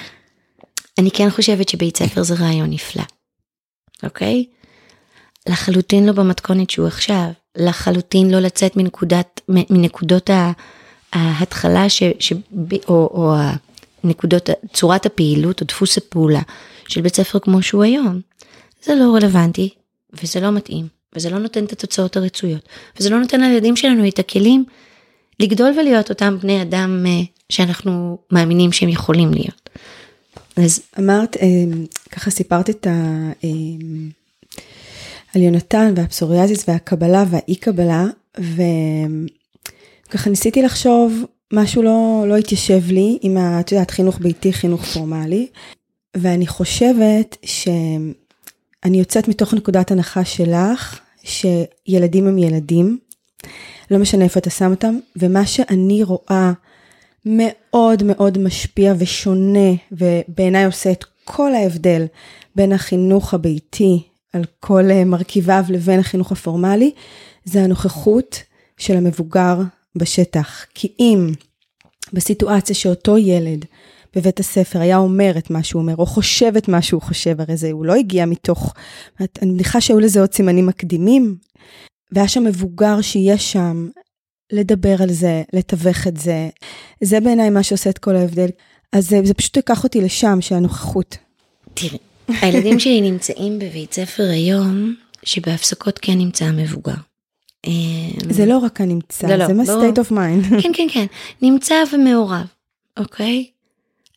אני כן חושבת שבית ספר זה רעיון נפלא, אוקיי? לחלוטין לא במתכונת שהוא עכשיו, לחלוטין לא לצאת מנקודת, מנקודות ההתחלה ש, ש, או, או הנקודות, צורת הפעילות או דפוס הפעולה של בית ספר כמו שהוא היום. זה לא רלוונטי וזה לא מתאים וזה לא נותן את התוצאות הרצויות וזה לא נותן לילדים שלנו את הכלים לגדול ולהיות אותם בני אדם אה, שאנחנו מאמינים שהם יכולים להיות. אז אמרת, אה, ככה סיפרת את ה... על יונתן והפסוריאזיס והקבלה והאי קבלה, וככה ניסיתי לחשוב, משהו לא, לא התיישב לי עם, את יודעת, חינוך ביתי, חינוך פורמלי, ואני חושבת שאני יוצאת מתוך נקודת הנחה שלך, שילדים הם ילדים, לא משנה איפה אתה שם אותם, ומה שאני רואה מאוד מאוד משפיע ושונה, ובעיניי עושה את כל ההבדל בין החינוך הביתי על כל אה, מרכיביו לבין החינוך הפורמלי, זה הנוכחות של המבוגר בשטח. כי אם בסיטואציה שאותו ילד בבית הספר היה אומר את מה שהוא אומר, או חושב את מה שהוא חושב, הרי זה, הוא לא הגיע מתוך, אני מניחה שהיו לזה עוד סימנים מקדימים, והיה שם מבוגר שיהיה שם לדבר על זה, לתווך את זה, זה בעיניי מה שעושה את כל ההבדל. אז זה, זה פשוט ייקח אותי לשם, שהנוכחות. תראי, הילדים שלי נמצאים בבית ספר היום, שבהפסקות כן נמצא המבוגר. אמ, זה לא רק הנמצא, לא, לא, זה מה state of mind. כן, כן, כן, נמצא ומעורב, אוקיי?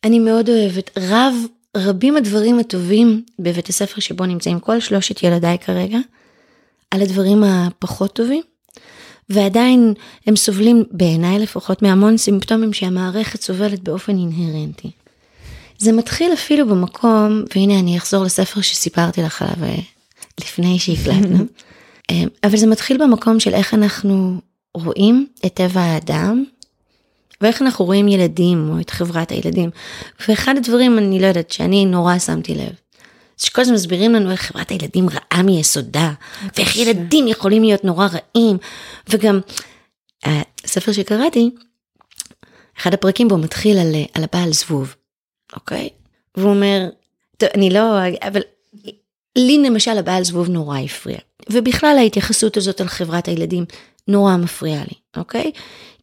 אני מאוד אוהבת, רב, רבים הדברים הטובים בבית הספר שבו נמצאים כל שלושת ילדיי כרגע, על הדברים הפחות טובים, ועדיין הם סובלים, בעיניי לפחות, מהמון סימפטומים שהמערכת סובלת באופן אינהרנטי. זה מתחיל אפילו במקום, והנה אני אחזור לספר שסיפרתי לך עליו אה, לפני שהקלטנו, אה, אבל זה מתחיל במקום של איך אנחנו רואים את טבע האדם, ואיך אנחנו רואים ילדים או את חברת הילדים. ואחד הדברים, אני לא יודעת, שאני נורא שמתי לב, שכל הזמן מסבירים לנו איך חברת הילדים רעה מיסודה, ואיך ילדים יכולים להיות נורא רעים, וגם הספר שקראתי, אחד הפרקים בו מתחיל על, על הבעל זבוב, אוקיי? והוא אומר, טוב, אני לא, אבל לי למשל הבעל זבוב נורא הפריע, ובכלל ההתייחסות הזאת על חברת הילדים נורא מפריעה לי, אוקיי?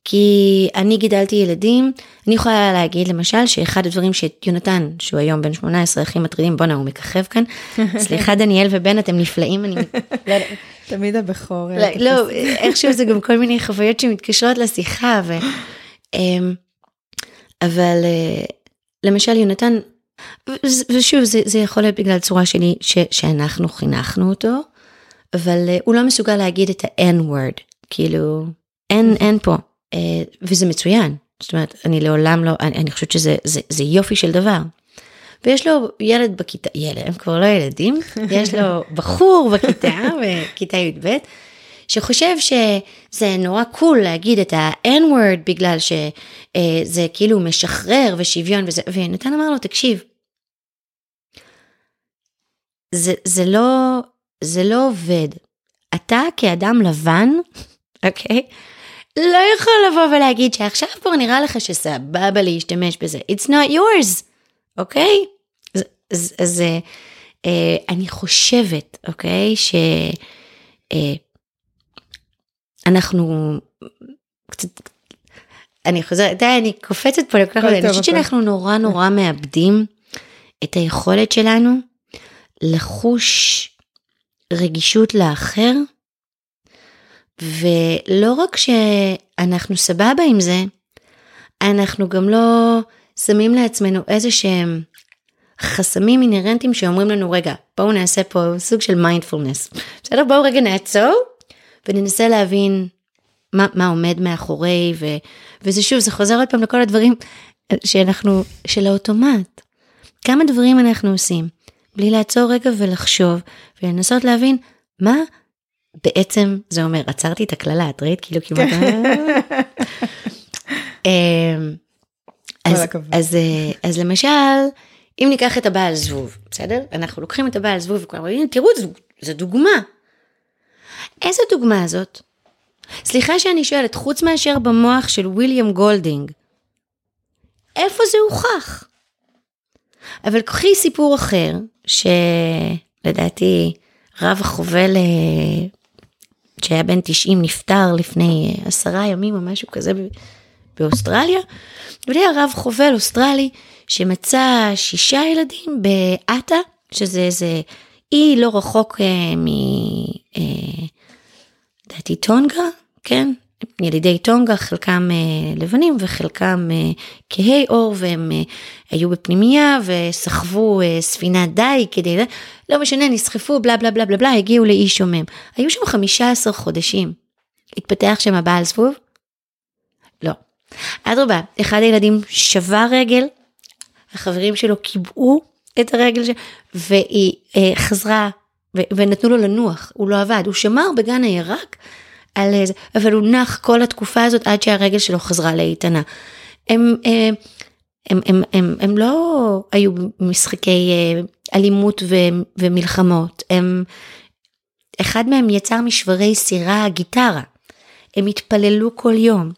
כי אני גידלתי ילדים, אני יכולה להגיד למשל שאחד הדברים שיונתן, שהוא היום בן 18, הכי מטרידים, בואנה הוא מככב כאן, סליחה דניאל ובן אתם נפלאים, אני... לא תמיד הבכור. לא, לא, איכשהו זה גם כל מיני חוויות שמתקשרות לשיחה, ו... אמ, אבל אה, למשל יונתן, ושוב זה, זה יכול להיות בגלל צורה שלי ש, שאנחנו חינכנו אותו, אבל אה, הוא לא מסוגל להגיד את ה-N-word, כאילו אין, אין פה. אה, וזה מצוין, זאת אומרת, אני לעולם לא, אני, אני חושבת שזה זה, זה יופי של דבר. ויש לו ילד בכיתה, ילד, הם כבר לא ילדים, יש לו בחור בכיתה, בכיתה י"ב, שחושב שזה נורא קול להגיד את ה-N-word בגלל שזה כאילו משחרר ושוויון וזה, ונתן אמר לו, תקשיב, זה, זה לא, זה לא עובד. אתה כאדם לבן, אוקיי? Okay? לא יכול לבוא ולהגיד שעכשיו כבר נראה לך שסבבה להשתמש בזה. It's not yours, אוקיי? Okay? אז, אז, אז אה, אני חושבת, אוקיי, okay, שאנחנו אה, קצת, אני חוזרת, די, אני קופצת פה לכל כך אני חושבת שאנחנו נורא נורא מאבדים את היכולת שלנו לחוש רגישות לאחר. ולא רק שאנחנו סבבה עם זה, אנחנו גם לא שמים לעצמנו איזה שהם חסמים אינהרנטיים שאומרים לנו, רגע, בואו נעשה פה סוג של מיינדפולנס. בסדר? בואו רגע נעצור וננסה להבין מה, מה עומד מאחורי, ו, וזה שוב, זה חוזר עוד פעם לכל הדברים שאנחנו, של האוטומט. כמה דברים אנחנו עושים, בלי לעצור רגע ולחשוב, ולנסות להבין מה בעצם זה אומר עצרתי את הקללה את ראית כאילו כמעט. אמ, אז, אז, אה, אז למשל אם ניקח את הבעל זבוב בסדר אנחנו לוקחים את הבעל זבוב וכולם אומרים תראו זו דוגמה. איזה דוגמה זאת? סליחה שאני שואלת חוץ מאשר במוח של ויליאם גולדינג איפה זה הוכח? אבל קחי סיפור אחר שלדעתי רב החובל אה, שהיה בן 90 נפטר לפני אה, עשרה ימים או משהו כזה באוסטרליה. וליד רב חובל אוסטרלי שמצא שישה ילדים באטה, שזה איזה אי לא רחוק אה, מ... אה, לדעתי טונגה, כן? ילידי טונגה, חלקם אה, לבנים וחלקם אה, כהי עור, והם אה, היו בפנימייה וסחבו אה, ספינת דיג כדי, לא משנה, נסחפו, בלה בלה בלה בלה בלה, הגיעו לאי שומם. היו שם 15 חודשים. התפתח שם הבעל זבוב? לא. אדרבה, אחד הילדים שבר רגל, החברים שלו קיבעו את הרגל שלו, והיא אה, חזרה, ו- ונתנו לו לנוח, הוא לא עבד, הוא שמר בגן הירק. על איזה, אבל הוא נח כל התקופה הזאת עד שהרגל שלו חזרה לאיתנה. הם, הם, הם, הם, הם, הם לא היו משחקי אה, אלימות ו, ומלחמות, הם, אחד מהם יצר משברי סירה גיטרה, הם התפללו כל יום,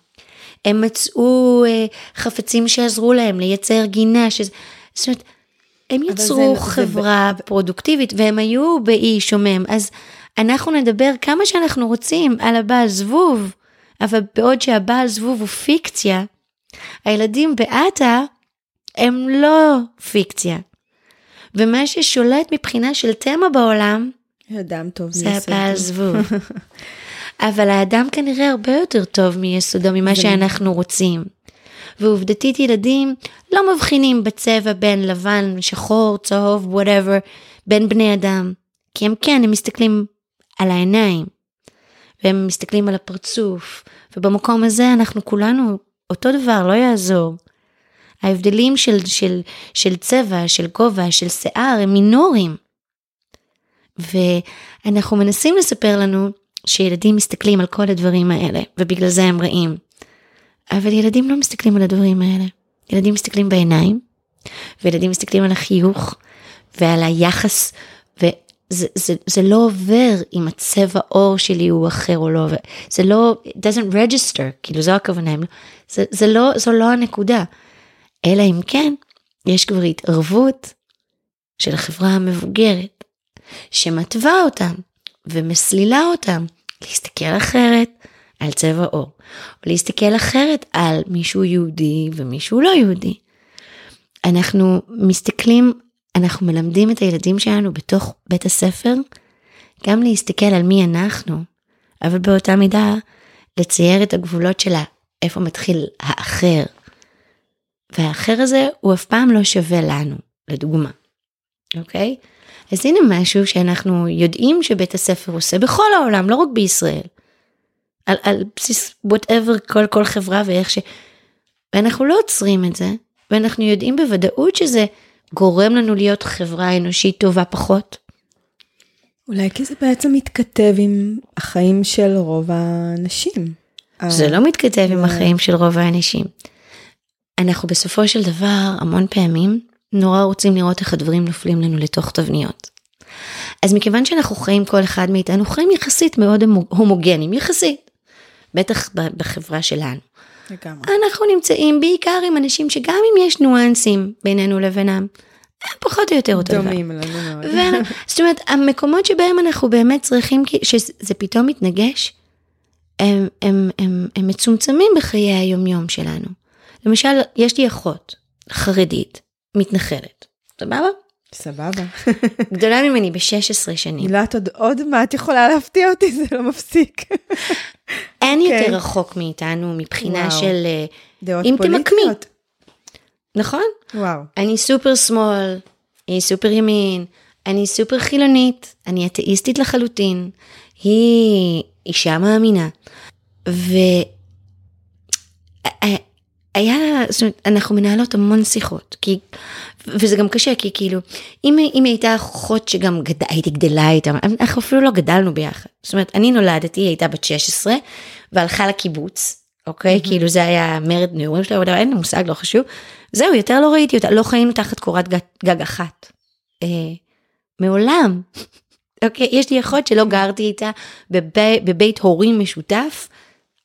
הם מצאו אה, חפצים שעזרו להם לייצר גינה, שזה, זאת אומרת, הם יצרו זה, חברה זה... פרודוקטיבית והם היו באי שומם, אז אנחנו נדבר כמה שאנחנו רוצים על הבעל זבוב, אבל בעוד שהבעל זבוב הוא פיקציה, הילדים בעטה הם לא פיקציה. ומה ששולט מבחינה של תמה בעולם, אדם טוב זה הבעל זבוב. אבל האדם כנראה הרבה יותר טוב מיסודו ממה שאנחנו רוצים. ועובדתית ילדים לא מבחינים בצבע בין לבן, שחור, צהוב, וואטאבר, בין בני אדם. כי הם כן, הם מסתכלים על העיניים, והם מסתכלים על הפרצוף, ובמקום הזה אנחנו כולנו אותו דבר, לא יעזור. ההבדלים של, של, של צבע, של גובה, של שיער, הם מינורים. ואנחנו מנסים לספר לנו שילדים מסתכלים על כל הדברים האלה, ובגלל זה הם רעים. אבל ילדים לא מסתכלים על הדברים האלה. ילדים מסתכלים בעיניים, וילדים מסתכלים על החיוך, ועל היחס, וזה זה, זה לא עובר אם הצבע עור שלי הוא אחר או לא, זה לא, it doesn't register, כאילו זו הכוונה, לא, זה, זה לא, זו לא הנקודה. אלא אם כן, יש כבר התערבות של החברה המבוגרת, שמתווה אותם ומסלילה אותם להסתכל אחרת על צבע עור, או להסתכל אחרת על מישהו יהודי ומישהו לא יהודי. אנחנו מסתכלים, אנחנו מלמדים את הילדים שלנו בתוך בית הספר, גם להסתכל על מי אנחנו, אבל באותה מידה לצייר את הגבולות שלה, איפה מתחיל האחר. והאחר הזה הוא אף פעם לא שווה לנו, לדוגמה, אוקיי? אז הנה משהו שאנחנו יודעים שבית הספר עושה בכל העולם, לא רק בישראל. על, על בסיס whatever כל, כל חברה ואיך ש... ואנחנו לא עוצרים את זה, ואנחנו יודעים בוודאות שזה גורם לנו להיות חברה אנושית טובה פחות. אולי כי זה בעצם מתכתב עם החיים של רוב האנשים. זה לא מתכתב עם החיים של רוב האנשים. אנחנו בסופו של דבר המון פעמים נורא רוצים לראות איך הדברים נופלים לנו לתוך תבניות. אז מכיוון שאנחנו חיים כל אחד מאיתנו חיים יחסית מאוד הומוגנים יחסית, בטח בחברה שלנו. לגמרי. אנחנו נמצאים בעיקר עם אנשים שגם אם יש ניואנסים בינינו לבינם, הם פחות או יותר אותו דבר. דומים לנו מאוד. זאת אומרת, המקומות שבהם אנחנו באמת צריכים, שזה פתאום מתנגש, הם, הם, הם, הם מצומצמים בחיי היומיום שלנו. למשל, יש לי אחות חרדית, מתנחלת, סבבה? סבבה. גדולה ממני ב-16 שנים. גילת עוד, עוד מה את יכולה להפתיע אותי, זה לא מפסיק. אין okay. יותר אוקיי. רחוק מאיתנו מבחינה וואו. של... אה, דעות אם פוליטיות. תמקמי. נכון? וואו. אני סופר שמאל, היא סופר ימין, אני סופר חילונית, אני אתאיסטית לחלוטין, היא אישה מאמינה. ו... היה, זאת אומרת, אנחנו מנהלות המון שיחות, כי, וזה גם קשה, כי כאילו, אם, אם הייתה אחות שגם גד, הייתי גדלה איתה, אנחנו אפילו לא גדלנו ביחד. זאת אומרת, אני נולדתי, היא הייתה בת 16, והלכה לקיבוץ, אוקיי? Mm-hmm. כאילו זה היה מרד נעורים שלה, אין לי מושג, לא חשוב. זהו, יותר לא ראיתי אותה, לא חיינו תחת קורת גג, גג אחת. אה, מעולם. אוקיי, יש לי אחות שלא גרתי איתה בבי, בבית הורים משותף,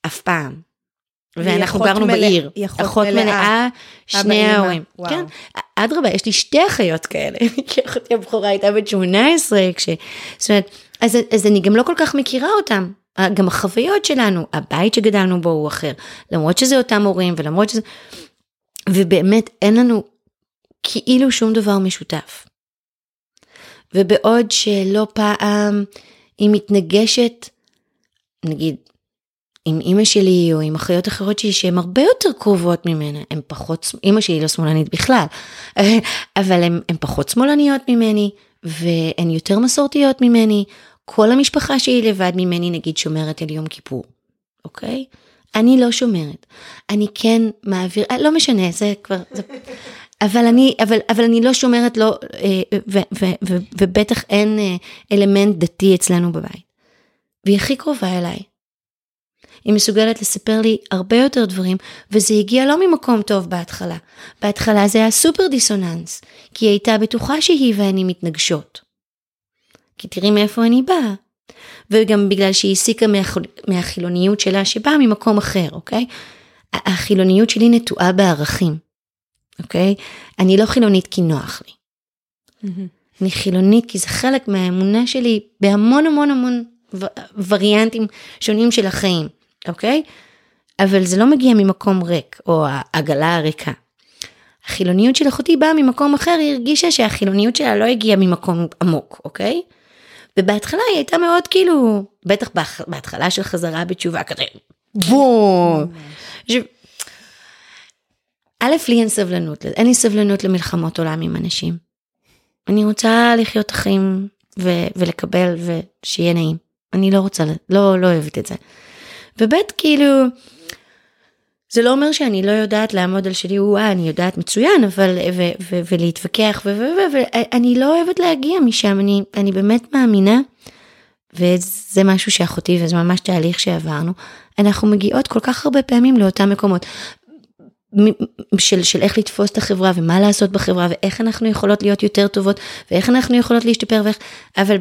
אף פעם. ואנחנו גרנו מלא, בעיר. אחות מלאה, מלאה שני ההורים. כן, אדרבה, יש לי שתי אחיות כאלה, כי אחותי הבכורה הייתה בת 18, כש... זאת אומרת, אז, אז אני גם לא כל כך מכירה אותם. גם החוויות שלנו, הבית שגדלנו בו הוא אחר, למרות שזה אותם הורים ולמרות שזה... ובאמת אין לנו כאילו שום דבר משותף. ובעוד שלא פעם היא מתנגשת, נגיד עם אימא שלי או עם אחיות אחרות שלי שהן הרבה יותר קרובות ממנה, הן פחות, אימא שלי לא שמאלנית בכלל, אבל הן פחות שמאלניות ממני והן יותר מסורתיות ממני, כל המשפחה שלי לבד ממני נגיד שומרת על יום כיפור, אוקיי? אני לא שומרת, אני כן מעביר, אה, לא משנה, זה כבר, זה, אבל אני, אבל, אבל אני לא שומרת לא, אה, ו, ו, ו, ובטח אין אה, אלמנט דתי אצלנו בבית. והיא הכי קרובה אליי. היא מסוגלת לספר לי הרבה יותר דברים, וזה הגיע לא ממקום טוב בהתחלה. בהתחלה זה היה סופר דיסוננס, כי היא הייתה בטוחה שהיא ואני מתנגשות. כי תראי מאיפה אני באה. וגם בגלל שהיא הסיקה מהח... מהחילוניות שלה שבאה ממקום אחר, אוקיי? החילוניות שלי נטועה בערכים, אוקיי? אני לא חילונית כי נוח לי. Mm-hmm. אני חילונית כי זה חלק מהאמונה שלי בהמון המון המון וריאנטים שונים של החיים. אוקיי? אבל זה לא מגיע ממקום ריק, או העגלה הריקה. החילוניות של אחותי באה ממקום אחר, היא הרגישה שהחילוניות שלה לא הגיעה ממקום עמוק, אוקיי? ובהתחלה היא הייתה מאוד כאילו, בטח בהתחלה של חזרה בתשובה כזה, בום. א', לי אין סבלנות, אין לי סבלנות למלחמות עולם עם אנשים. אני רוצה לחיות את החיים ו- ולקבל ושיהיה נעים. אני לא רוצה, לא, לא אוהבת את זה. וב' כאילו, זה לא אומר שאני לא יודעת לעמוד על שלי, וואה, אני יודעת מצוין, אבל, ו, ו, ולהתווכח, ואני לא אוהבת להגיע משם, אני, אני באמת מאמינה, וזה משהו שאחותי, וזה ממש תהליך שעברנו, אנחנו מגיעות כל כך הרבה פעמים לאותם מקומות. של, של איך לתפוס את החברה ומה לעשות בחברה ואיך אנחנו יכולות להיות יותר טובות ואיך אנחנו יכולות להשתפר ואיך, אבל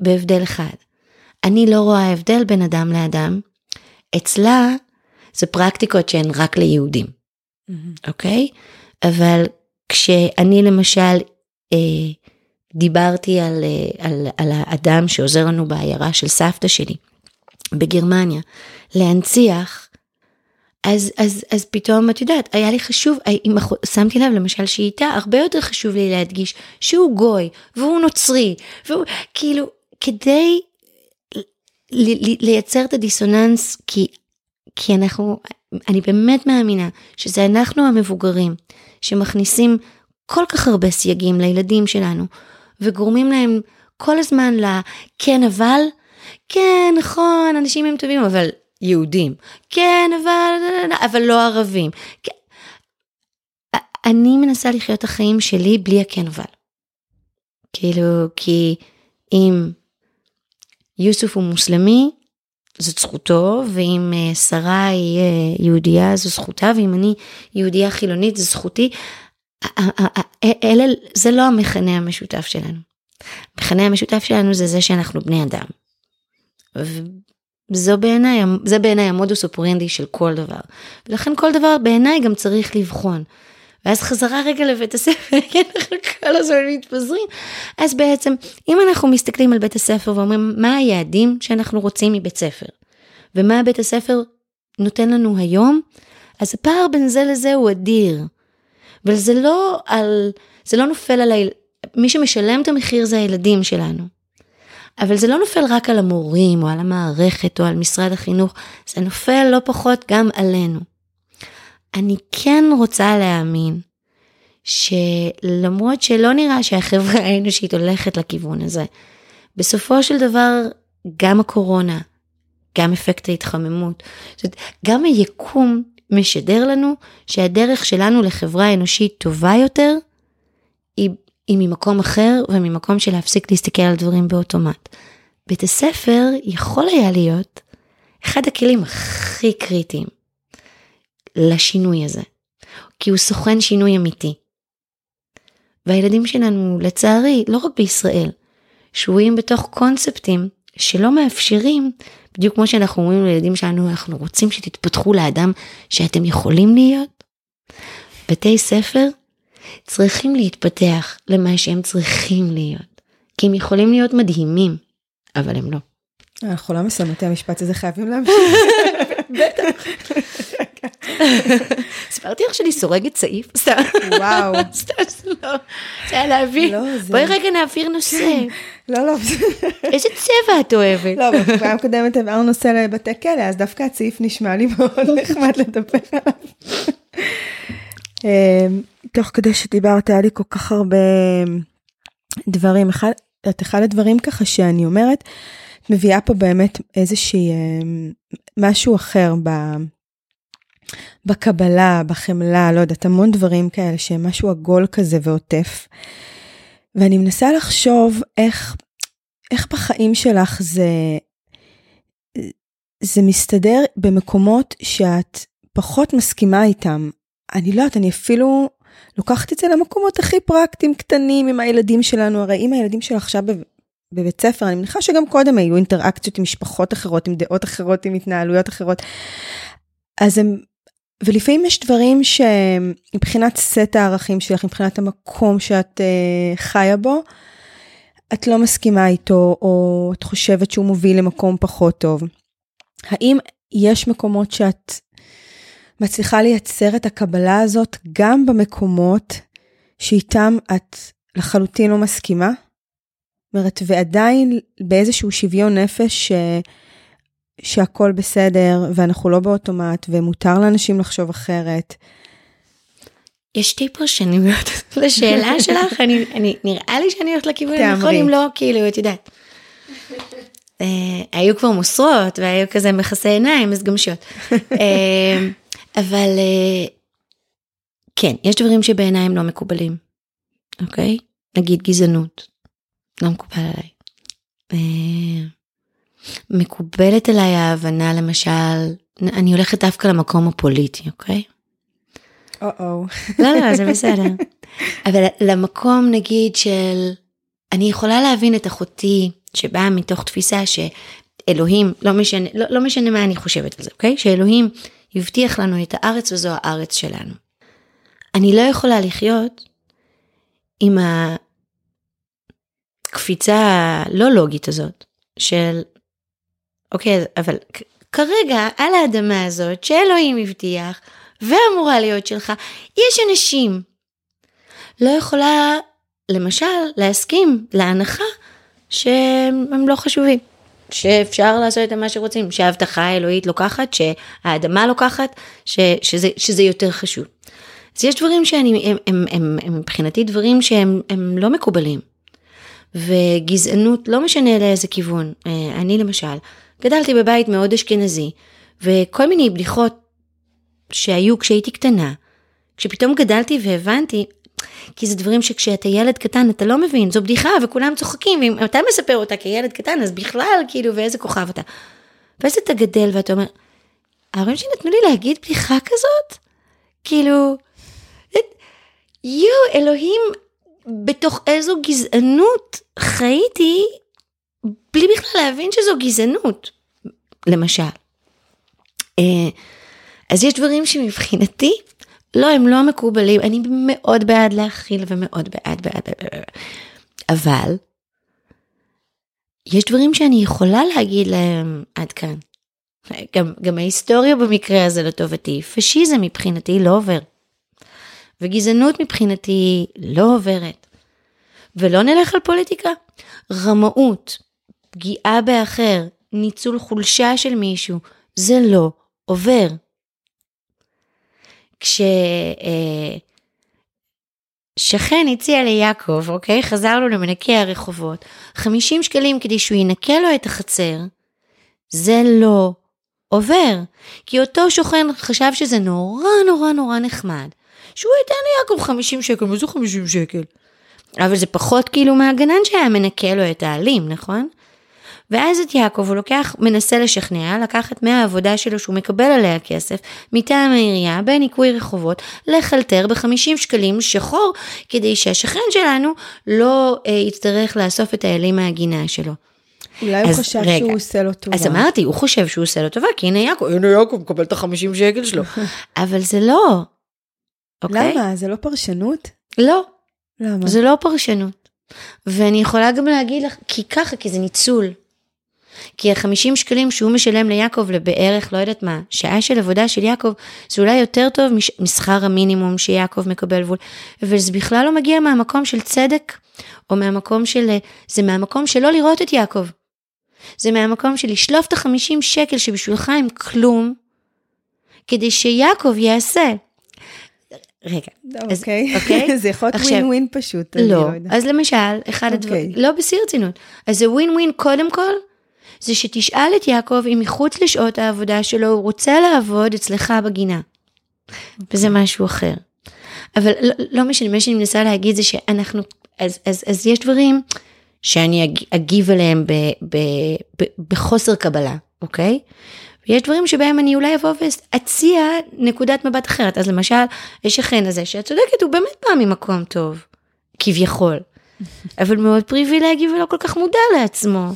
בהבדל אחד. אני לא רואה הבדל בין אדם לאדם. אצלה זה פרקטיקות שהן רק ליהודים, אוקיי? Mm-hmm. Okay? אבל כשאני למשל אה, דיברתי על, אה, על, על האדם שעוזר לנו בעיירה של סבתא שלי בגרמניה, להנציח, אז, אז, אז פתאום, את יודעת, היה לי חשוב, אם שמתי לב למשל שהיא איתה, הרבה יותר חשוב לי להדגיש שהוא גוי, והוא נוצרי, והוא, כאילו, כדי לייצר את הדיסוננס, כי, כי אנחנו, אני באמת מאמינה שזה אנחנו המבוגרים, שמכניסים כל כך הרבה סייגים לילדים שלנו, וגורמים להם כל הזמן לכן אבל, כן נכון, אנשים הם טובים, אבל יהודים, כן אבל, אבל לא ערבים. אני מנסה לחיות את החיים שלי בלי הכן אבל. כאילו, כי אם יוסוף הוא מוסלמי, זאת זכותו, ואם אה, שרה היא יהודייה זו זכותה, ואם אני יהודייה חילונית זו זכותי. אלה, זה לא המכנה המשותף שלנו. המכנה המשותף שלנו זה זה שאנחנו בני אדם. וזו בעיניי, זה בעיניי המודוס אופורנדי של כל דבר. ולכן כל דבר בעיניי גם צריך לבחון. ואז חזרה רגע לבית הספר, כי אנחנו כל הזמן מתפזרים. אז בעצם, אם אנחנו מסתכלים על בית הספר ואומרים, מה היעדים שאנחנו רוצים מבית ספר? ומה בית הספר נותן לנו היום? אז הפער בין זה לזה הוא אדיר. אבל זה לא על, זה לא נופל על, ה... מי שמשלם את המחיר זה הילדים שלנו. אבל זה לא נופל רק על המורים או על המערכת או על משרד החינוך, זה נופל לא פחות גם עלינו. אני כן רוצה להאמין שלמרות שלא נראה שהחברה האנושית הולכת לכיוון הזה, בסופו של דבר גם הקורונה, גם אפקט ההתחממות, זאת אומרת, גם היקום משדר לנו שהדרך שלנו לחברה אנושית טובה יותר, היא, היא ממקום אחר וממקום של להפסיק להסתכל על דברים באוטומט. בית הספר יכול היה להיות אחד הכלים הכי קריטיים לשינוי הזה, כי הוא סוכן שינוי אמיתי. והילדים שלנו, לצערי, לא רק בישראל, שבויים בתוך קונספטים שלא מאפשרים, בדיוק כמו שאנחנו אומרים לילדים שלנו, אנחנו רוצים שתתפתחו לאדם שאתם יכולים להיות. בתי ספר צריכים להתפתח למה שהם צריכים להיות, כי הם יכולים להיות מדהימים, אבל הם לא. אנחנו לא מסיימים את המשפט הזה, חייבים להמשיך. בטח. סיפרתי לך שאני סורגת סעיף? סתם. וואו. סתם, זה לא. זה היה. לא, בואי רגע נעביר נושא. כן. לא, לא. איזה צבע את אוהבת? לא, בפעם הקודמת העברנו נושא לבתי כלא, אז דווקא הצעיף נשמע לי מאוד נחמד לדבר עליו. אמ, תוך כדי שדיברת, היה לי כל כך הרבה דברים. את אחד הדברים ככה שאני אומרת, מביאה פה באמת איזושהי, אמ, משהו אחר ב... בקבלה, בחמלה, לא יודעת, המון דברים כאלה שהם משהו עגול כזה ועוטף. ואני מנסה לחשוב איך, איך בחיים שלך זה, זה מסתדר במקומות שאת פחות מסכימה איתם. אני לא יודעת, אני אפילו לוקחת את זה למקומות הכי פרקטיים, קטנים עם הילדים שלנו. הרי אם הילדים שלך עכשיו בבית ספר, אני מניחה שגם קודם היו אינטראקציות עם משפחות אחרות, עם דעות אחרות, עם התנהלויות אחרות. אז הם ולפעמים יש דברים שמבחינת סט הערכים שלך, מבחינת המקום שאת uh, חיה בו, את לא מסכימה איתו, או את חושבת שהוא מוביל למקום פחות טוב. האם יש מקומות שאת מצליחה לייצר את הקבלה הזאת גם במקומות שאיתם את לחלוטין לא מסכימה? זאת אומרת, ועדיין באיזשהו שוויון נפש שהכל בסדר ואנחנו לא באוטומט ומותר לאנשים לחשוב אחרת. יש שתי פרשנויות לשאלה שלך, אני, אני, נראה לי שאני הולכת לכיוון הנכון, אם לא, כאילו, את יודעת. אה, היו כבר מוסרות והיו כזה מכסי עיניים, אז גם שוט. אה, אבל אה, כן, יש דברים שבעיניי הם לא מקובלים, אוקיי? נגיד גזענות, לא מקובל עליי. מקובלת עליי ההבנה למשל, אני הולכת דווקא למקום הפוליטי, אוקיי? או-או. לא, לא, זה בסדר. אבל למקום נגיד של, אני יכולה להבין את אחותי שבאה מתוך תפיסה שאלוהים, לא משנה, לא, לא משנה מה אני חושבת על זה, אוקיי? שאלוהים הבטיח לנו את הארץ וזו הארץ שלנו. אני לא יכולה לחיות עם הקפיצה הלא לוגית הזאת של, אוקיי, אבל כרגע על האדמה הזאת שאלוהים הבטיח ואמורה להיות שלך, יש אנשים. לא יכולה, למשל, להסכים להנחה שהם לא חשובים. שאפשר לעשות את מה שרוצים, שההבטחה האלוהית לוקחת, שהאדמה לוקחת, ש, שזה, שזה יותר חשוב. אז יש דברים שאני, הם, הם, הם, הם מבחינתי דברים שהם הם לא מקובלים. וגזענות, לא משנה לאיזה כיוון. אה, אני למשל, גדלתי בבית מאוד אשכנזי, וכל מיני בדיחות שהיו כשהייתי קטנה, כשפתאום גדלתי והבנתי, כי זה דברים שכשאתה ילד קטן אתה לא מבין, זו בדיחה וכולם צוחקים, ואם אתה מספר אותה כילד קטן אז בכלל, כאילו, ואיזה כוכב אתה. ואז אתה גדל ואתה אומר, ההורים שלי נתנו לי להגיד בדיחה כזאת? כאילו, יואו, אלוהים, בתוך איזו גזענות חייתי בלי בכלל להבין שזו גזענות, למשל. אה, אז יש דברים שמבחינתי, לא, הם לא מקובלים, אני מאוד בעד להכיל ומאוד בעד, בעד, אבל, יש דברים שאני יכולה להגיד להם עד כאן. גם, גם ההיסטוריה במקרה הזה לטובתי, פשיזם מבחינתי לא עובר. וגזענות מבחינתי לא עוברת. ולא נלך על פוליטיקה. רמאות, פגיעה באחר, ניצול חולשה של מישהו, זה לא עובר. כששכן אה, הציע ליעקב, אוקיי? חזרנו למנקי הרחובות, 50 שקלים כדי שהוא ינקה לו את החצר, זה לא עובר. כי אותו שוכן חשב שזה נורא נורא נורא נחמד, שהוא ייתן ליעקב 50 שקל, מה זה 50 שקל? אבל זה פחות כאילו מהגנן שהיה מנקה לו את העלים, נכון? ואז את יעקב הוא לוקח, מנסה לשכנע, לקחת מהעבודה שלו שהוא מקבל עליה כסף, מטעם העירייה, בניקוי רחובות, לחלטר ב-50 שקלים שחור, כדי שהשכן שלנו לא אה, יצטרך לאסוף את האלים מהגינה שלו. אולי הוא חשב רגע, שהוא עושה לו טובה. אז אמרתי, הוא חושב שהוא עושה לו טובה, כי הנה יעקב, הנה יעקב מקבל את ה-50 שקל שלו. אבל זה לא. אוקיי? למה? זה לא פרשנות? לא. למה? זה לא פרשנות. ואני יכולה גם להגיד לך, כי ככה, כי זה ניצול. כי ה-50 שקלים שהוא משלם ליעקב לבערך, לא יודעת מה, שעה של עבודה של יעקב, זה אולי יותר טוב משכר המינימום שיעקב מקבל, וזה בכלל לא מגיע מהמקום של צדק, או מהמקום של, זה מהמקום של לא לראות את יעקב. זה מהמקום של לשלוף את ה-50 שקל שבשבילך הם כלום, כדי שיעקב יעשה. רגע. אוקיי. אז, אוקיי? זה יכול להיות ווין ווין פשוט. לא, לא אז למשל, אחד אוקיי. הדברים, לא בשיא רצינות, אז זה ווין ווין קודם כל, זה שתשאל את יעקב אם מחוץ לשעות העבודה שלו הוא רוצה לעבוד אצלך בגינה. וזה אוקיי. משהו אחר. אבל לא, לא משנה, מה שאני מנסה להגיד זה שאנחנו, אז, אז, אז יש דברים שאני אג, אגיב עליהם ב, ב, ב, בחוסר קבלה, אוקיי? ויש דברים שבהם אני אולי אבוא ואציע נקודת מבט אחרת. אז למשל, יש שכן הזה שאת צודקת, הוא באמת בא ממקום טוב, כביכול. אבל מאוד פריבילגי ולא כל כך מודע לעצמו.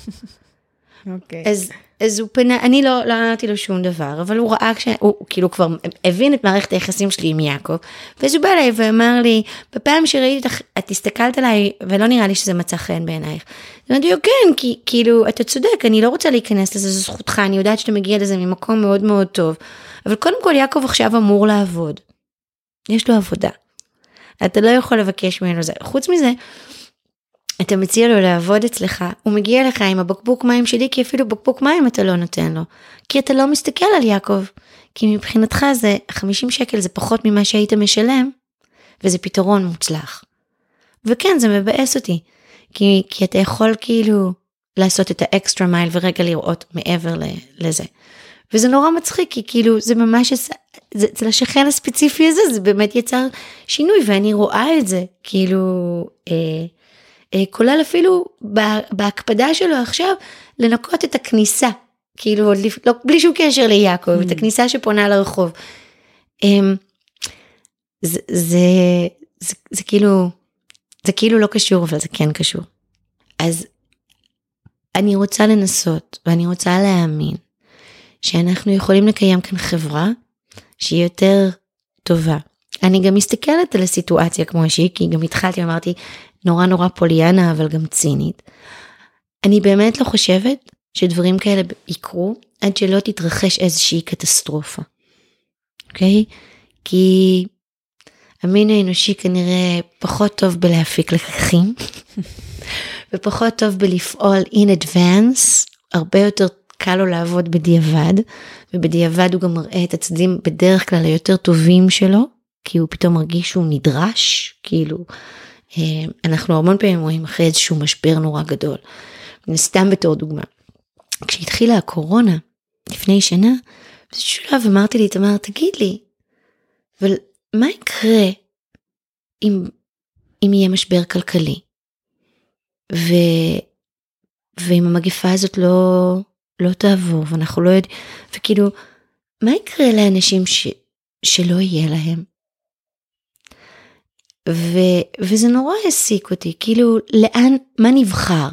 אוקיי. אז, אז הוא פנה, אני לא, לא אמרתי לו שום דבר, אבל הוא ראה, כשה, הוא כאילו כבר הבין את מערכת היחסים שלי עם יעקב, ואז הוא בא אליי ואמר לי, בפעם שראיתי אותך, את הסתכלת עליי, ולא נראה לי שזה מצא חן בעינייך. אמרתי לו, כן, כי כאילו, אתה צודק, אני לא רוצה להיכנס לזה, זו זכותך, אני יודעת שאתה מגיע לזה ממקום מאוד מאוד טוב. אבל קודם כל, יעקב עכשיו אמור לעבוד. יש לו עבודה. אתה לא יכול לבקש ממנו זה. חוץ מזה, אתה מציע לו לעבוד אצלך, הוא מגיע לך עם הבקבוק מים שלי, כי אפילו בקבוק מים אתה לא נותן לו. כי אתה לא מסתכל על יעקב. כי מבחינתך זה 50 שקל זה פחות ממה שהיית משלם, וזה פתרון מוצלח. וכן, זה מבאס אותי. כי, כי אתה יכול כאילו לעשות את האקסטרה מייל ורגע לראות מעבר לזה. וזה נורא מצחיק כי כאילו זה ממש אצל השכן הספציפי הזה זה באמת יצר שינוי ואני רואה את זה כאילו אה, כולל אפילו בהקפדה שלו עכשיו לנקות את הכניסה כאילו לא, בלי שום קשר ליעקב mm. את הכניסה שפונה לרחוב. אה, זה, זה, זה, זה כאילו זה כאילו לא קשור אבל זה כן קשור. אז אני רוצה לנסות ואני רוצה להאמין שאנחנו יכולים לקיים כאן חברה שהיא יותר טובה. אני גם מסתכלת על הסיטואציה כמו שהיא, כי גם התחלתי ואמרתי נורא נורא פוליאנה אבל גם צינית. אני באמת לא חושבת שדברים כאלה יקרו עד שלא תתרחש איזושהי קטסטרופה. אוקיי? Okay? כי המין האנושי כנראה פחות טוב בלהפיק לקחים ופחות טוב בלפעול in advance, הרבה יותר קל לו לעבוד בדיעבד, ובדיעבד הוא גם מראה את הצדדים בדרך כלל היותר טובים שלו, כי הוא פתאום מרגיש שהוא נדרש, כאילו, אנחנו המון פעמים רואים אחרי איזשהו משבר נורא גדול. סתם בתור דוגמה. כשהתחילה הקורונה, לפני שנה, באיזשהו שלב אמרתי לי, תמר, תגיד לי, אבל מה יקרה אם, אם יהיה משבר כלכלי? ו, ואם המגפה הזאת לא, לא תעבור ואנחנו לא יודעים, וכאילו, מה יקרה לאנשים ש, שלא יהיה להם? ו, וזה נורא העסיק אותי, כאילו, לאן, מה נבחר?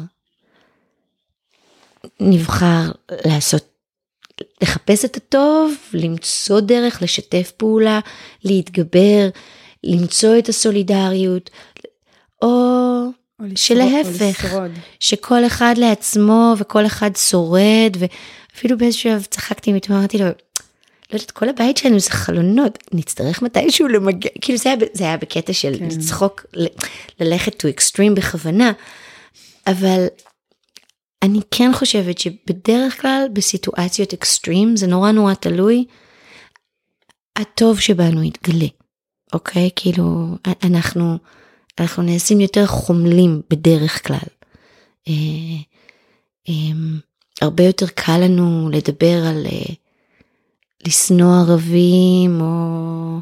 נבחר לעשות, לחפש את הטוב, למצוא דרך, לשתף פעולה, להתגבר, למצוא את הסולידריות, או שלהפך, שכל אחד לעצמו וכל אחד שורד, ואפילו באיזשהו שלב צחקתי אמרתי לו, לא יודעת, כל הבית שלנו זה חלונות, נצטרך מתישהו למגע, כאילו זה היה, זה היה בקטע של כן. צחוק, ללכת to extreme בכוונה, אבל אני כן חושבת שבדרך כלל בסיטואציות אקסטרים, זה נורא נורא תלוי, הטוב שבנו יתגלה, אוקיי? כאילו, אנחנו... אנחנו נעשים יותר חומלים בדרך כלל. אה, אה, הרבה יותר קל לנו לדבר על אה, לשנוא ערבים, או,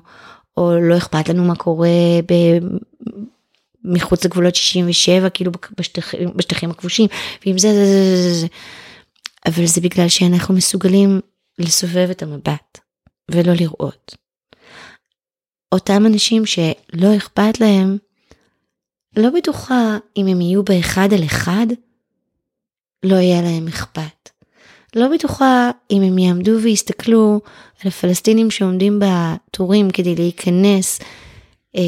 או לא אכפת לנו מה קורה ב, מחוץ לגבולות 67, כאילו בשטחים, בשטחים הכבושים, ועם זה, זה, זה, זה, זה. אבל זה בגלל שאנחנו מסוגלים לסובב את המבט ולא לראות. אותם אנשים שלא אכפת להם, לא בטוחה אם הם יהיו באחד על אחד, לא יהיה להם אכפת. לא בטוחה אם הם יעמדו ויסתכלו על הפלסטינים שעומדים בתורים כדי להיכנס אה,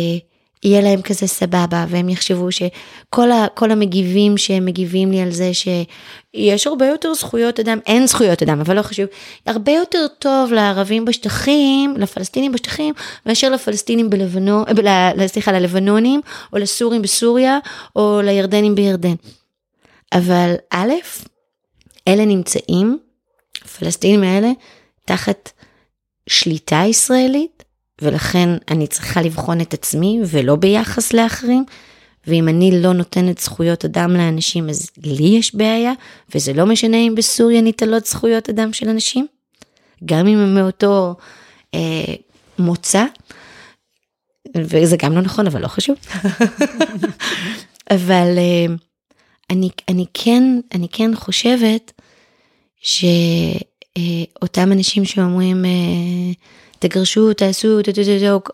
יהיה להם כזה סבבה והם יחשבו שכל ה, המגיבים שהם מגיבים לי על זה שיש הרבה יותר זכויות אדם, אין זכויות אדם, אבל לא חשוב, הרבה יותר טוב לערבים בשטחים, לפלסטינים בשטחים, מאשר לפלסטינים בלבנון, סליחה, ללבנונים, או לסורים בסוריה, או לירדנים בירדן. אבל א', אלה נמצאים, הפלסטינים האלה, תחת שליטה ישראלית, ולכן אני צריכה לבחון את עצמי ולא ביחס לאחרים. ואם אני לא נותנת זכויות אדם לאנשים אז לי יש בעיה, וזה לא משנה אם בסוריה ניטלות זכויות אדם של אנשים, גם אם הם מאותו אה, מוצא, וזה גם לא נכון אבל לא חשוב. אבל אה, אני, אני, כן, אני כן חושבת שאותם אנשים שאומרים אה, תגרשו, תעשו,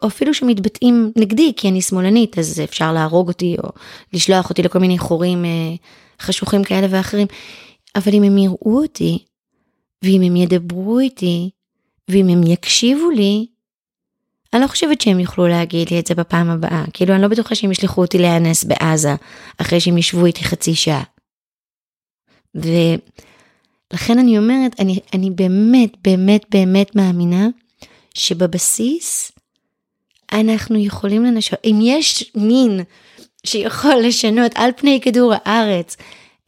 או אפילו שמתבטאים נגדי כי אני שמאלנית, אז אפשר להרוג אותי או לשלוח אותי לכל מיני חורים אה, חשוכים כאלה ואחרים. אבל אם הם יראו אותי, ואם הם ידברו איתי, ואם הם יקשיבו לי, אני לא חושבת שהם יוכלו להגיד לי את זה בפעם הבאה. כאילו, אני לא בטוחה שהם ישלחו אותי להיאנס בעזה, אחרי שהם ישבו איתי חצי שעה. ולכן אני אומרת, אני, אני באמת, באמת, באמת מאמינה שבבסיס אנחנו יכולים לנשוא, אם יש מין שיכול לשנות על פני כדור הארץ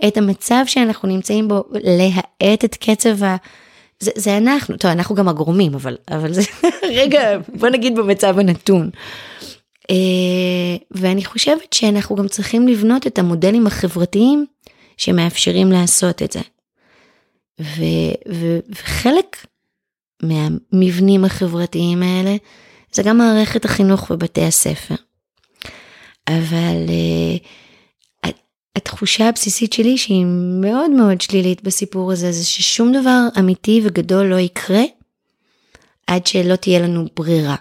את המצב שאנחנו נמצאים בו, להאט את קצב ה... זה, זה אנחנו, טוב, אנחנו גם הגורמים, אבל, אבל זה רגע, בוא נגיד במצב הנתון. Uh, ואני חושבת שאנחנו גם צריכים לבנות את המודלים החברתיים שמאפשרים לעשות את זה. ו, ו, וחלק מהמבנים החברתיים האלה זה גם מערכת החינוך בבתי הספר. אבל uh, התחושה הבסיסית שלי שהיא מאוד מאוד שלילית בסיפור הזה זה ששום דבר אמיתי וגדול לא יקרה עד שלא תהיה לנו ברירה.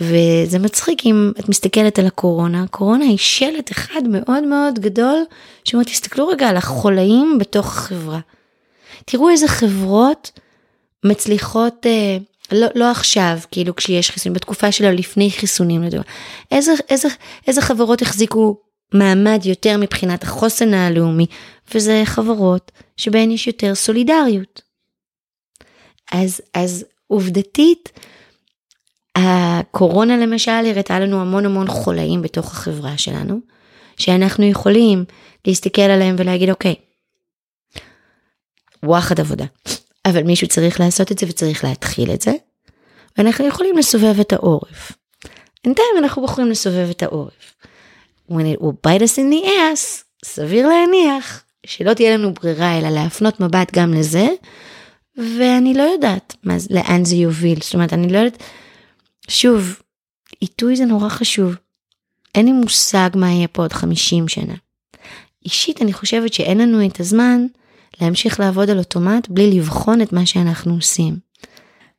וזה מצחיק אם את מסתכלת על הקורונה, הקורונה היא שלט אחד מאוד מאוד גדול, שאומר תסתכלו רגע על החולאים בתוך החברה. תראו איזה חברות מצליחות, אה, לא, לא עכשיו, כאילו כשיש חיסונים, בתקופה שלה לפני חיסונים לדבר. איזה, איזה, איזה חברות החזיקו מעמד יותר מבחינת החוסן הלאומי, וזה חברות שבהן יש יותר סולידריות. אז, אז עובדתית, הקורונה למשל הראתה לנו המון המון חולאים בתוך החברה שלנו, שאנחנו יכולים להסתכל עליהם ולהגיד אוקיי, וואחד עבודה, אבל מישהו צריך לעשות את זה וצריך להתחיל את זה, ואנחנו יכולים לסובב את העורף. בינתיים אנחנו בוחרים לסובב את העורף. When it will bite us in the ass, סביר להניח שלא תהיה לנו ברירה אלא להפנות מבט גם לזה, ואני לא יודעת מה, לאן זה יוביל, זאת אומרת אני לא יודעת, שוב, עיתוי זה נורא חשוב. אין לי מושג מה יהיה פה עוד 50 שנה. אישית אני חושבת שאין לנו את הזמן להמשיך לעבוד על אוטומט בלי לבחון את מה שאנחנו עושים.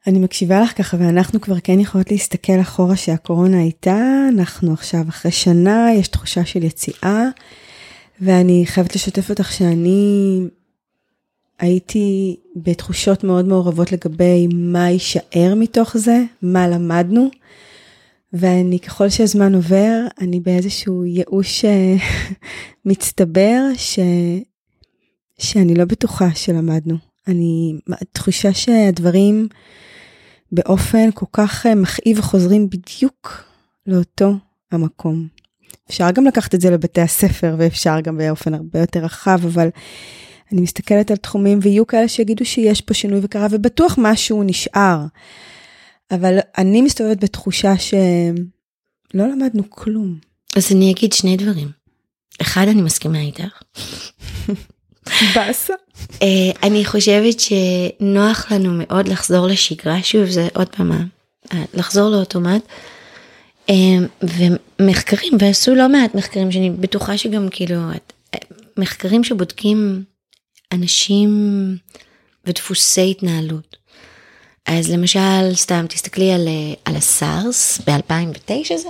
אני מקשיבה לך ככה ואנחנו כבר כן יכולות להסתכל אחורה שהקורונה הייתה, אנחנו עכשיו אחרי שנה, יש תחושה של יציאה, ואני חייבת לשתף אותך שאני הייתי בתחושות מאוד מעורבות לגבי מה יישאר מתוך זה, מה למדנו, ואני ככל שהזמן עובר, אני באיזשהו ייאוש אה, מצטבר, ש... שאני לא בטוחה שלמדנו. אני, תחושה שהדברים באופן כל כך אה, מכאיב חוזרים בדיוק לאותו המקום. אפשר גם לקחת את זה לבתי הספר ואפשר גם באופן הרבה יותר רחב, אבל אני מסתכלת על תחומים ויהיו כאלה שיגידו שיש פה שינוי וקרה ובטוח משהו נשאר. אבל אני מסתובבת בתחושה שלא למדנו כלום. אז אני אגיד שני דברים. אחד, אני מסכימה איתך. באסה. אה, אני חושבת שנוח לנו מאוד לחזור לשגרה, שוב זה עוד פעם, אה, לחזור לאוטומט. אה, ומחקרים, ועשו לא מעט מחקרים שאני בטוחה שגם כאילו, מחקרים שבודקים אנשים ודפוסי התנהלות. אז למשל, סתם תסתכלי על, על הסארס ב-2009 זה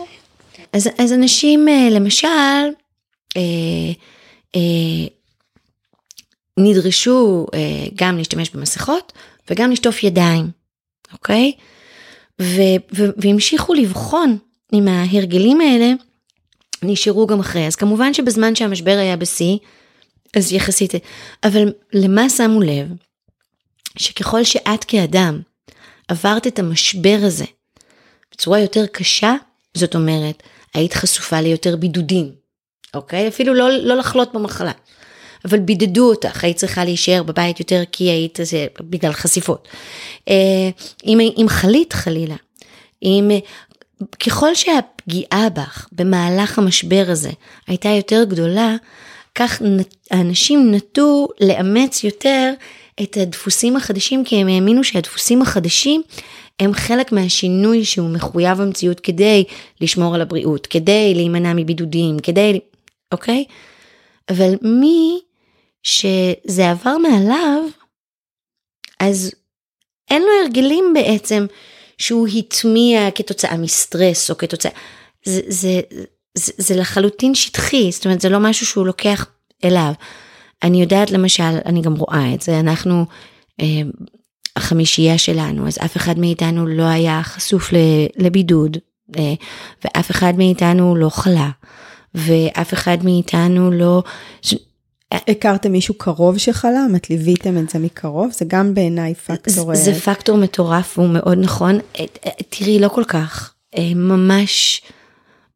אז, אז אנשים למשל, אה, אה, נדרשו אה, גם להשתמש במסכות וגם לשטוף ידיים, אוקיי? ו, ו, והמשיכו לבחון אם ההרגלים האלה נשארו גם אחרי. אז כמובן שבזמן שהמשבר היה בשיא, אז יחסית, אבל למה שמו לב? שככל שאת כאדם עברת את המשבר הזה בצורה יותר קשה, זאת אומרת, היית חשופה ליותר בידודים, אוקיי? אפילו לא, לא לחלות במחלה. אבל בידדו אותך, היית צריכה להישאר בבית יותר כי היית זה בגלל חשיפות. אה, אם, אם חלית חלילה, אם, ככל שהפגיעה בך במהלך המשבר הזה הייתה יותר גדולה, כך האנשים נטו לאמץ יותר את הדפוסים החדשים, כי הם האמינו שהדפוסים החדשים הם חלק מהשינוי שהוא מחויב המציאות כדי לשמור על הבריאות, כדי להימנע מבידודים, כדי, אוקיי? אבל מי שזה עבר מעליו, אז אין לו הרגלים בעצם שהוא הטמיע כתוצאה מסטרס או כתוצאה, זה, זה, זה, זה לחלוטין שטחי, זאת אומרת זה לא משהו שהוא לוקח אליו. אני יודעת למשל, אני גם רואה את זה, אנחנו, אה, החמישייה שלנו, אז אף אחד מאיתנו לא היה חשוף לבידוד, אה, ואף אחד מאיתנו לא חלה, ואף אחד מאיתנו לא, הכרתם מישהו קרוב שחלה? את ליוויתם את זה מקרוב? זה גם בעיניי פקטור... זה, זה פקטור מטורף והוא מאוד נכון. אה, אה, תראי, לא כל כך. אה, ממש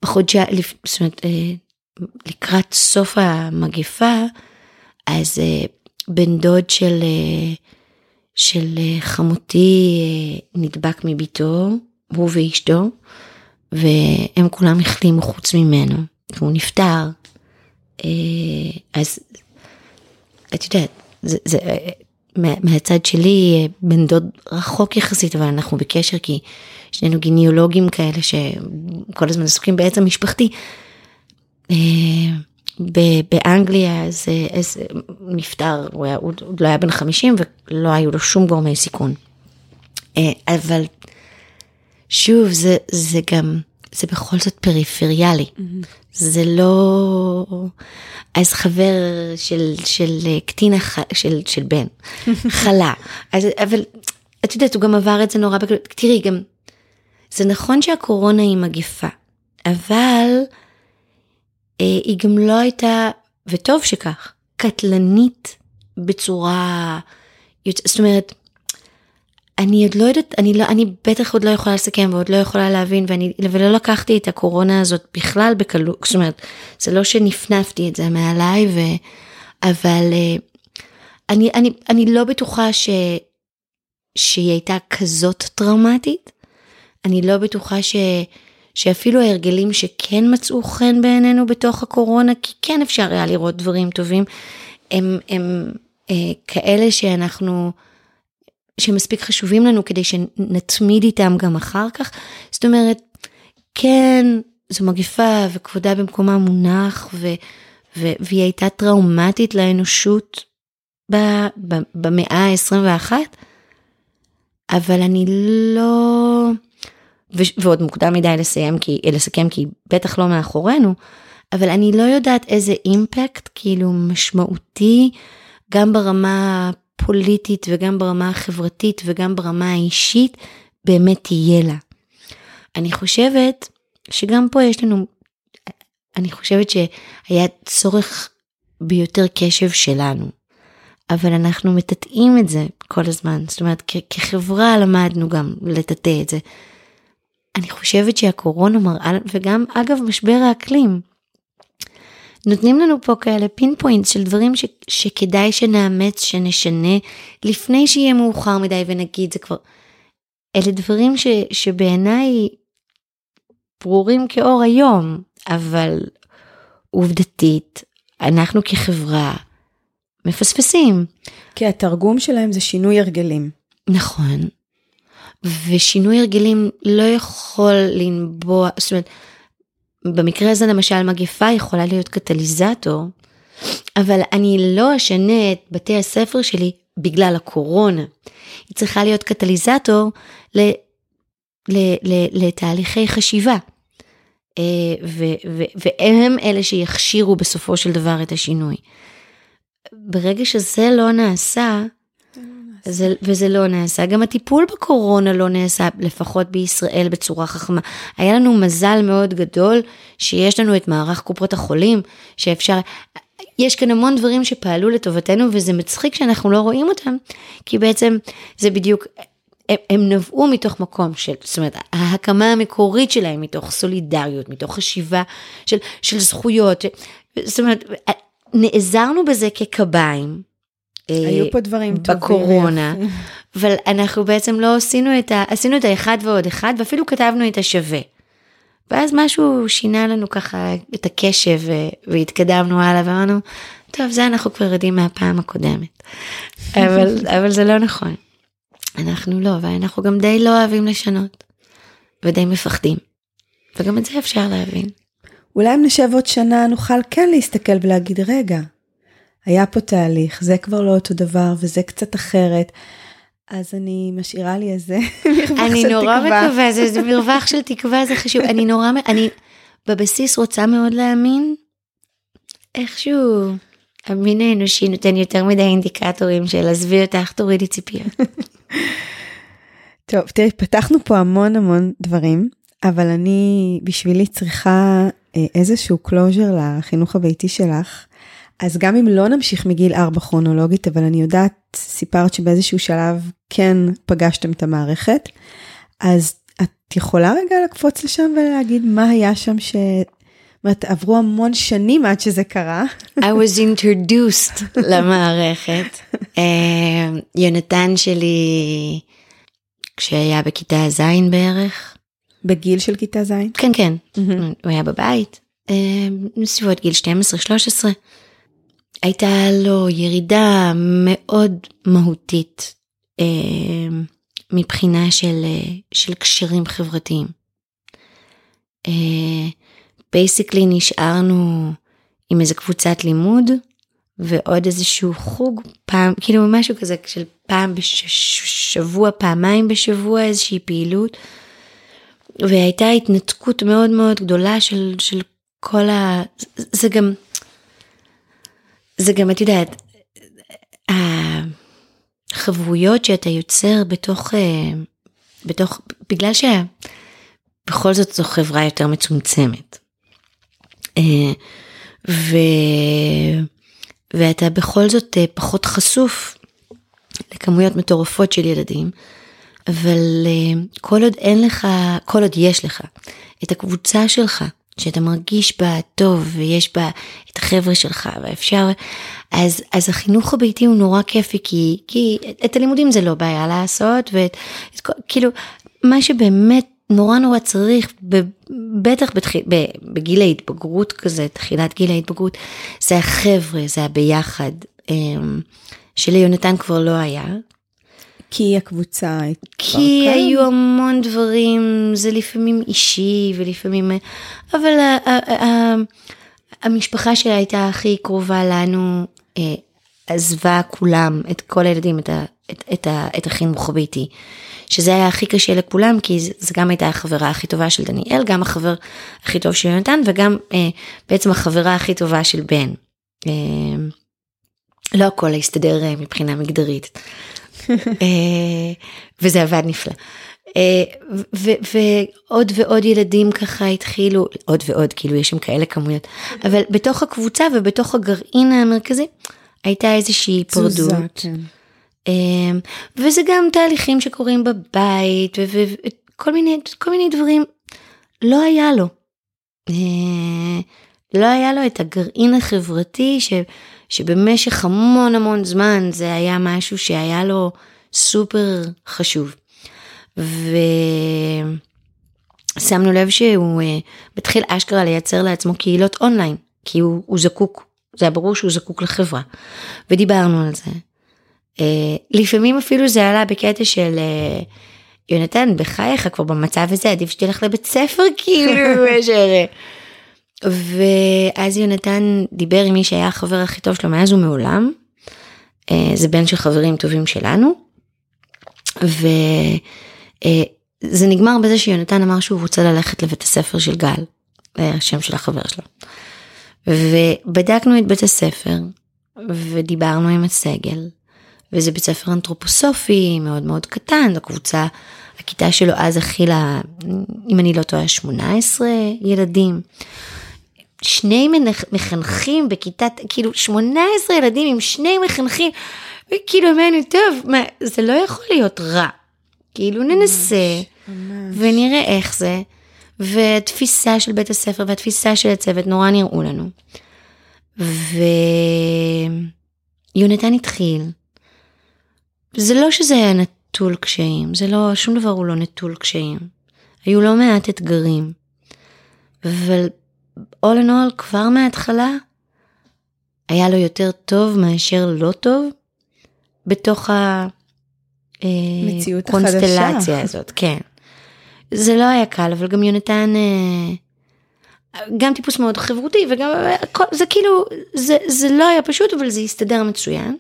בחודשי, זאת אומרת, לקראת סוף המגפה, אז בן דוד של, של חמותי נדבק מביתו, הוא ואשתו, והם כולם החלימו חוץ ממנו, והוא נפטר. אז את יודעת, זה, זה, מה, מהצד שלי בן דוד רחוק יחסית, אבל אנחנו בקשר כי שנינו גיניאולוגים כאלה שכל הזמן עסוקים בעץ המשפחתי. באנגליה אז, אז נפטר, הוא, היה, הוא עוד לא היה בן 50 ולא היו לו שום גורמי סיכון. אבל שוב, זה, זה גם, זה בכל זאת פריפריאלי. Mm-hmm. זה לא... אז חבר של, של קטין, של, של בן, חלה. אז, אבל את יודעת, הוא גם עבר את זה נורא בקלות. תראי, גם, זה נכון שהקורונה היא מגפה, אבל אה, היא גם לא הייתה, וטוב שכך, קטלנית בצורה... זאת אומרת, אני עוד לא יודעת, אני, לא, אני בטח עוד לא יכולה לסכם ועוד לא יכולה להבין, ואני, ולא לקחתי את הקורונה הזאת בכלל בקלות, זאת אומרת, זה לא שנפנפתי את זה מעליי, ו, אבל אה, אני, אני, אני לא בטוחה ש, שהיא הייתה כזאת טראומטית, אני לא בטוחה ש, שאפילו ההרגלים שכן מצאו חן בעינינו בתוך הקורונה, כי כן אפשר היה לראות דברים טובים, הם, הם, אה, כאלה שאנחנו, שמספיק חשובים לנו כדי שנתמיד איתם גם אחר כך. זאת אומרת, כן, זו מגפה וכבודה במקומה מונח, ו, ו, והיא הייתה טראומטית לאנושות ב, ב, במאה ה-21, אבל אני לא... ו, ועוד מוקדם מדי לסיים כי, לסכם כי בטח לא מאחורינו, אבל אני לא יודעת איזה אימפקט כאילו משמעותי גם ברמה הפוליטית וגם ברמה החברתית וגם ברמה האישית באמת תהיה לה. אני חושבת שגם פה יש לנו, אני חושבת שהיה צורך ביותר קשב שלנו, אבל אנחנו מטאטאים את זה כל הזמן, זאת אומרת כחברה למדנו גם לטאטא את זה. אני חושבת שהקורונה מראה, וגם אגב משבר האקלים, נותנים לנו פה כאלה פין פוינט של דברים ש, שכדאי שנאמץ, שנשנה, לפני שיהיה מאוחר מדי ונגיד זה כבר... אלה דברים ש, שבעיניי ברורים כאור היום, אבל עובדתית, אנחנו כחברה מפספסים. כי התרגום שלהם זה שינוי הרגלים. נכון. ושינוי הרגלים לא יכול לנבוע, זאת אומרת, במקרה הזה למשל מגפה יכולה להיות קטליזטור, אבל אני לא אשנה את בתי הספר שלי בגלל הקורונה. היא צריכה להיות קטליזטור ל, ל, ל, לתהליכי חשיבה. אה, ו, ו, והם אלה שיכשירו בסופו של דבר את השינוי. ברגע שזה לא נעשה, זה, וזה לא נעשה. גם הטיפול בקורונה לא נעשה, לפחות בישראל, בצורה חכמה. היה לנו מזל מאוד גדול שיש לנו את מערך קופות החולים, שאפשר... יש כאן המון דברים שפעלו לטובתנו, וזה מצחיק שאנחנו לא רואים אותם, כי בעצם זה בדיוק... הם, הם נבעו מתוך מקום של, זאת אומרת, ההקמה המקורית שלהם מתוך סולידריות, מתוך חשיבה של, של זכויות, זאת אומרת, נעזרנו בזה כקביים, היו פה דברים טובים. בקורונה, אבל אנחנו בעצם לא עשינו את ה... עשינו את האחד ועוד אחד, ואפילו כתבנו את השווה. ואז משהו שינה לנו ככה את הקשב והתקדמנו הלאה ואמרנו, טוב, זה אנחנו כבר יודעים מהפעם הקודמת. אבל, אבל זה לא נכון. אנחנו לא, ואנחנו גם די לא אוהבים לשנות, ודי מפחדים. וגם את זה אפשר להבין. אולי אם נשב עוד שנה נוכל כן להסתכל ולהגיד, רגע, היה פה תהליך, זה כבר לא אותו דבר וזה קצת אחרת. אז אני משאירה לי איזה מרווח של תקווה. אני נורא מקווה, זה, זה מרווח של תקווה, זה חשוב. אני נורא, אני בבסיס רוצה מאוד להאמין, איכשהו המין האנושי נותן יותר מדי אינדיקטורים של עזבי אותך, תורידי ציפיות. טוב, תראי, פתחנו פה המון המון דברים, אבל אני בשבילי צריכה אה, איזשהו closure לחינוך הביתי שלך. אז גם אם לא נמשיך מגיל 4 כרונולוגית, אבל אני יודעת, סיפרת שבאיזשהו שלב כן פגשתם את המערכת, אז את יכולה רגע לקפוץ לשם ולהגיד מה היה שם ש... זאת אומרת, עברו המון שנים עד שזה קרה. I was introduced למערכת. אה, יונתן שלי, כשהיה בכיתה ז' בערך. בגיל של כיתה ז'? כן, כן. הוא היה בבית, אה, בסביבות גיל 12-13. הייתה לו ירידה מאוד מהותית אה, מבחינה של, אה, של קשרים חברתיים. בייסיקלי אה, נשארנו עם איזה קבוצת לימוד ועוד איזשהו חוג פעם כאילו משהו כזה של פעם בשבוע פעמיים בשבוע איזושהי פעילות. והייתה התנתקות מאוד מאוד גדולה של, של כל ה... זה גם, זה גם, את יודעת, החברויות שאתה יוצר בתוך, אה, בתוך, בגלל שבכל זאת זו חברה יותר מצומצמת. אה, ו... ואתה בכל זאת אה, פחות חשוף לכמויות מטורפות של ילדים, אבל כל עוד אין לך, כל עוד יש לך את הקבוצה שלך, שאתה מרגיש בה טוב ויש בה את החבר'ה שלך ואפשר, אז, אז החינוך הביתי הוא נורא כיפי כי, כי את הלימודים זה לא בעיה לעשות וכאילו מה שבאמת נורא נורא צריך, בטח בתחיל, בגיל ההתבגרות כזה, תחילת גיל ההתבגרות, זה החבר'ה, זה הביחד, אמ, שליונתן כבר לא היה, כי הקבוצה. כי כאן? היו המון דברים, זה לפעמים אישי ולפעמים... אבל ה, ה, ה, המשפחה שלה הייתה הכי קרובה לנו, אה, עזבה כולם, את כל הילדים, את, ה, את, את, ה, את החינוך הביתי. שזה היה הכי קשה לכולם, כי זה גם הייתה החברה הכי טובה של דניאל, גם החבר הכי טוב של יונתן, וגם אה, בעצם החברה הכי טובה של בן. אה, לא הכל הסתדר אה, מבחינה מגדרית. אה, וזה עבד נפלא. אה, ועוד ועוד ילדים ככה התחילו, עוד ועוד, כאילו יש שם כאלה כמויות, אבל בתוך הקבוצה ובתוך הגרעין המרכזי הייתה איזושהי פורדות. כן. אה, וזה גם תהליכים שקורים בבית וכל מיני, כל מיני דברים. לא היה לו. לא היה לו את הגרעין החברתי ש... שבמשך המון המון זמן זה היה משהו שהיה לו סופר חשוב. ושמנו לב שהוא uh, מתחיל אשכרה לייצר לעצמו קהילות אונליין, כי הוא, הוא זקוק, זה היה ברור שהוא זקוק לחברה. ודיברנו על זה. Uh, לפעמים אפילו זה עלה בקטע של uh, יונתן בחייך כבר במצב הזה עדיף שתלך לבית ספר כאילו. ואז יונתן דיבר עם מי שהיה החבר הכי טוב שלו מאז ומעולם. אה, זה בן של חברים טובים שלנו. וזה אה, נגמר בזה שיונתן אמר שהוא רוצה ללכת לבית הספר של גל, השם של החבר שלו. ובדקנו את בית הספר ודיברנו עם הסגל. וזה בית ספר אנתרופוסופי מאוד מאוד קטן, זו קבוצה, הכיתה שלו אז הכילה, אם אני לא טועה, 18 ילדים. שני מחנכים בכיתת, כאילו 18 ילדים עם שני מחנכים, וכאילו אמרנו, טוב, מה, זה לא יכול להיות רע. כאילו ננסה, ממש. ונראה איך זה, והתפיסה של בית הספר והתפיסה של הצוות נורא נראו לנו. ויונתן התחיל. זה לא שזה היה נטול קשיים, זה לא, שום דבר הוא לא נטול קשיים. היו לא מעט אתגרים. אבל all in all, כבר מההתחלה, היה לו יותר טוב מאשר לא טוב, בתוך הקונסטלציה אה, הזאת, כן. זה לא היה קל, אבל גם יונתן, אה, גם טיפוס מאוד חברותי, וגם, זה כאילו, זה, זה לא היה פשוט, אבל זה הסתדר מצוין.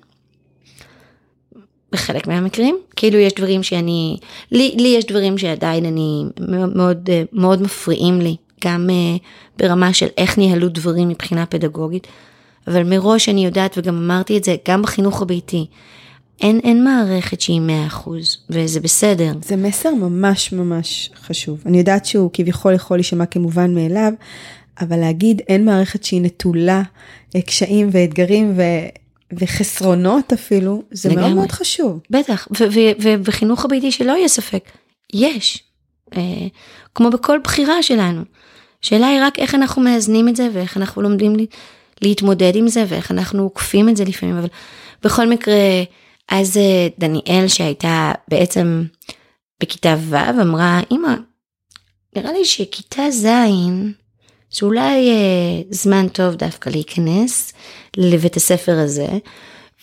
בחלק מהמקרים, כאילו יש דברים שאני, לי, לי יש דברים שעדיין אני מאוד, מאוד מפריעים לי גם uh, ברמה של איך ניהלו דברים מבחינה פדגוגית, אבל מראש אני יודעת וגם אמרתי את זה, גם בחינוך הביתי, אין, אין מערכת שהיא 100% וזה בסדר. זה מסר ממש ממש חשוב. אני יודעת שהוא כביכול יכול להישמע כמובן מאליו, אבל להגיד אין מערכת שהיא נטולה אה, קשיים ואתגרים ו... וחסרונות אפילו, זה לגמרי. מאוד מאוד חשוב. בטח, ובחינוך הביתי שלא יהיה ספק, יש. אה, כמו בכל בחירה שלנו. השאלה היא רק איך אנחנו מאזנים את זה ואיך אנחנו לומדים להתמודד עם זה ואיך אנחנו עוקפים את זה לפעמים, אבל בכל מקרה, אז אה, דניאל שהייתה בעצם בכיתה ו' אמרה, אמא, נראה לי שכיתה ז' שאולי אה, זמן טוב דווקא להיכנס לבית הספר הזה,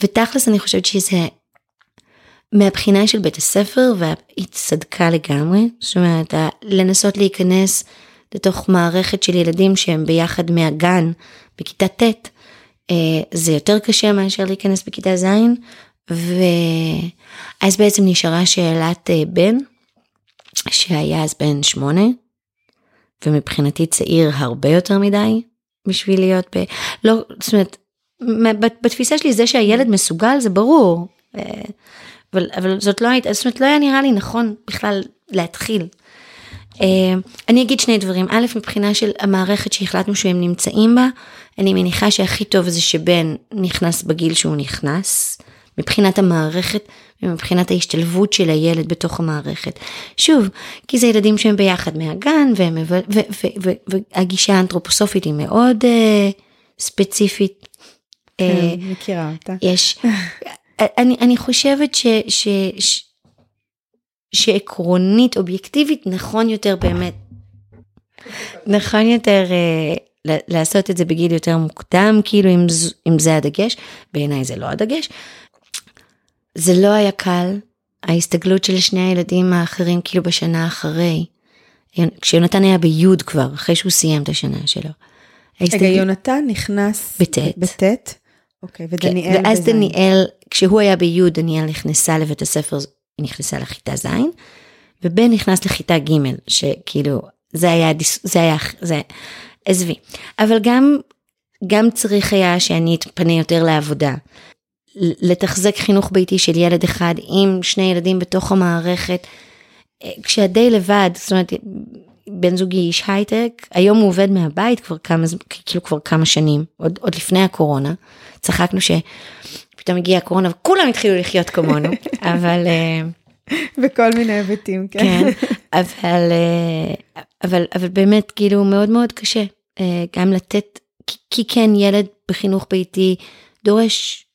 ותכלס אני חושבת שזה מהבחינה של בית הספר והיא צדקה לגמרי, זאת אומרת לנסות להיכנס לתוך מערכת של ילדים שהם ביחד מהגן בכיתה ט', אה, זה יותר קשה מאשר להיכנס בכיתה ז', ואז בעצם נשארה שאלת אה, בן, שהיה אז בן שמונה, ומבחינתי צעיר הרבה יותר מדי בשביל להיות ב... לא, זאת אומרת, בתפיסה שלי זה שהילד מסוגל זה ברור, אה, אבל, אבל זאת לא הייתה, זאת אומרת לא היה נראה לי נכון בכלל להתחיל. אה, אני אגיד שני דברים, א', מבחינה של המערכת שהחלטנו שהם נמצאים בה, אני מניחה שהכי טוב זה שבן נכנס בגיל שהוא נכנס, מבחינת המערכת ומבחינת ההשתלבות של הילד בתוך המערכת. שוב, כי זה ילדים שהם ביחד מהגן, והם, ו, ו, ו, ו, והגישה האנתרופוסופית היא מאוד uh, ספציפית. כן, uh, מכירה אותה. יש, אני, אני חושבת ש, ש, ש, שעקרונית, אובייקטיבית, נכון יותר באמת, נכון יותר uh, לעשות את זה בגיל יותר מוקדם, כאילו אם, אם זה הדגש, בעיניי זה לא הדגש. זה לא היה קל, ההסתגלות של שני הילדים האחרים כאילו בשנה אחרי, כשיונתן היה ביוד כבר, אחרי שהוא סיים את השנה שלו. רגע, יונתן נכנס בטית. בטית? אוקיי, ודניאל כן, ואז דניאל, כשהוא היה ביוד, דניאל נכנסה לבית הספר, היא נכנסה לכיתה ז', ובן נכנס לכיתה ג', שכאילו, זה היה, זה היה, זה, עזבי. אבל גם, גם צריך היה שאני אתפנה יותר לעבודה. לתחזק חינוך ביתי של ילד אחד עם שני ילדים בתוך המערכת, כשהדי לבד, זאת אומרת, בן זוגי איש הייטק, היום הוא עובד מהבית כבר כמה, כאילו כבר כמה שנים, עוד, עוד לפני הקורונה. צחקנו שפתאום הגיעה הקורונה וכולם התחילו לחיות כמונו, אבל... אה, בכל מיני היבטים, כן. כן, אבל, אה, אבל, אבל באמת כאילו מאוד מאוד קשה אה, גם לתת, כי, כי כן ילד בחינוך ביתי דורש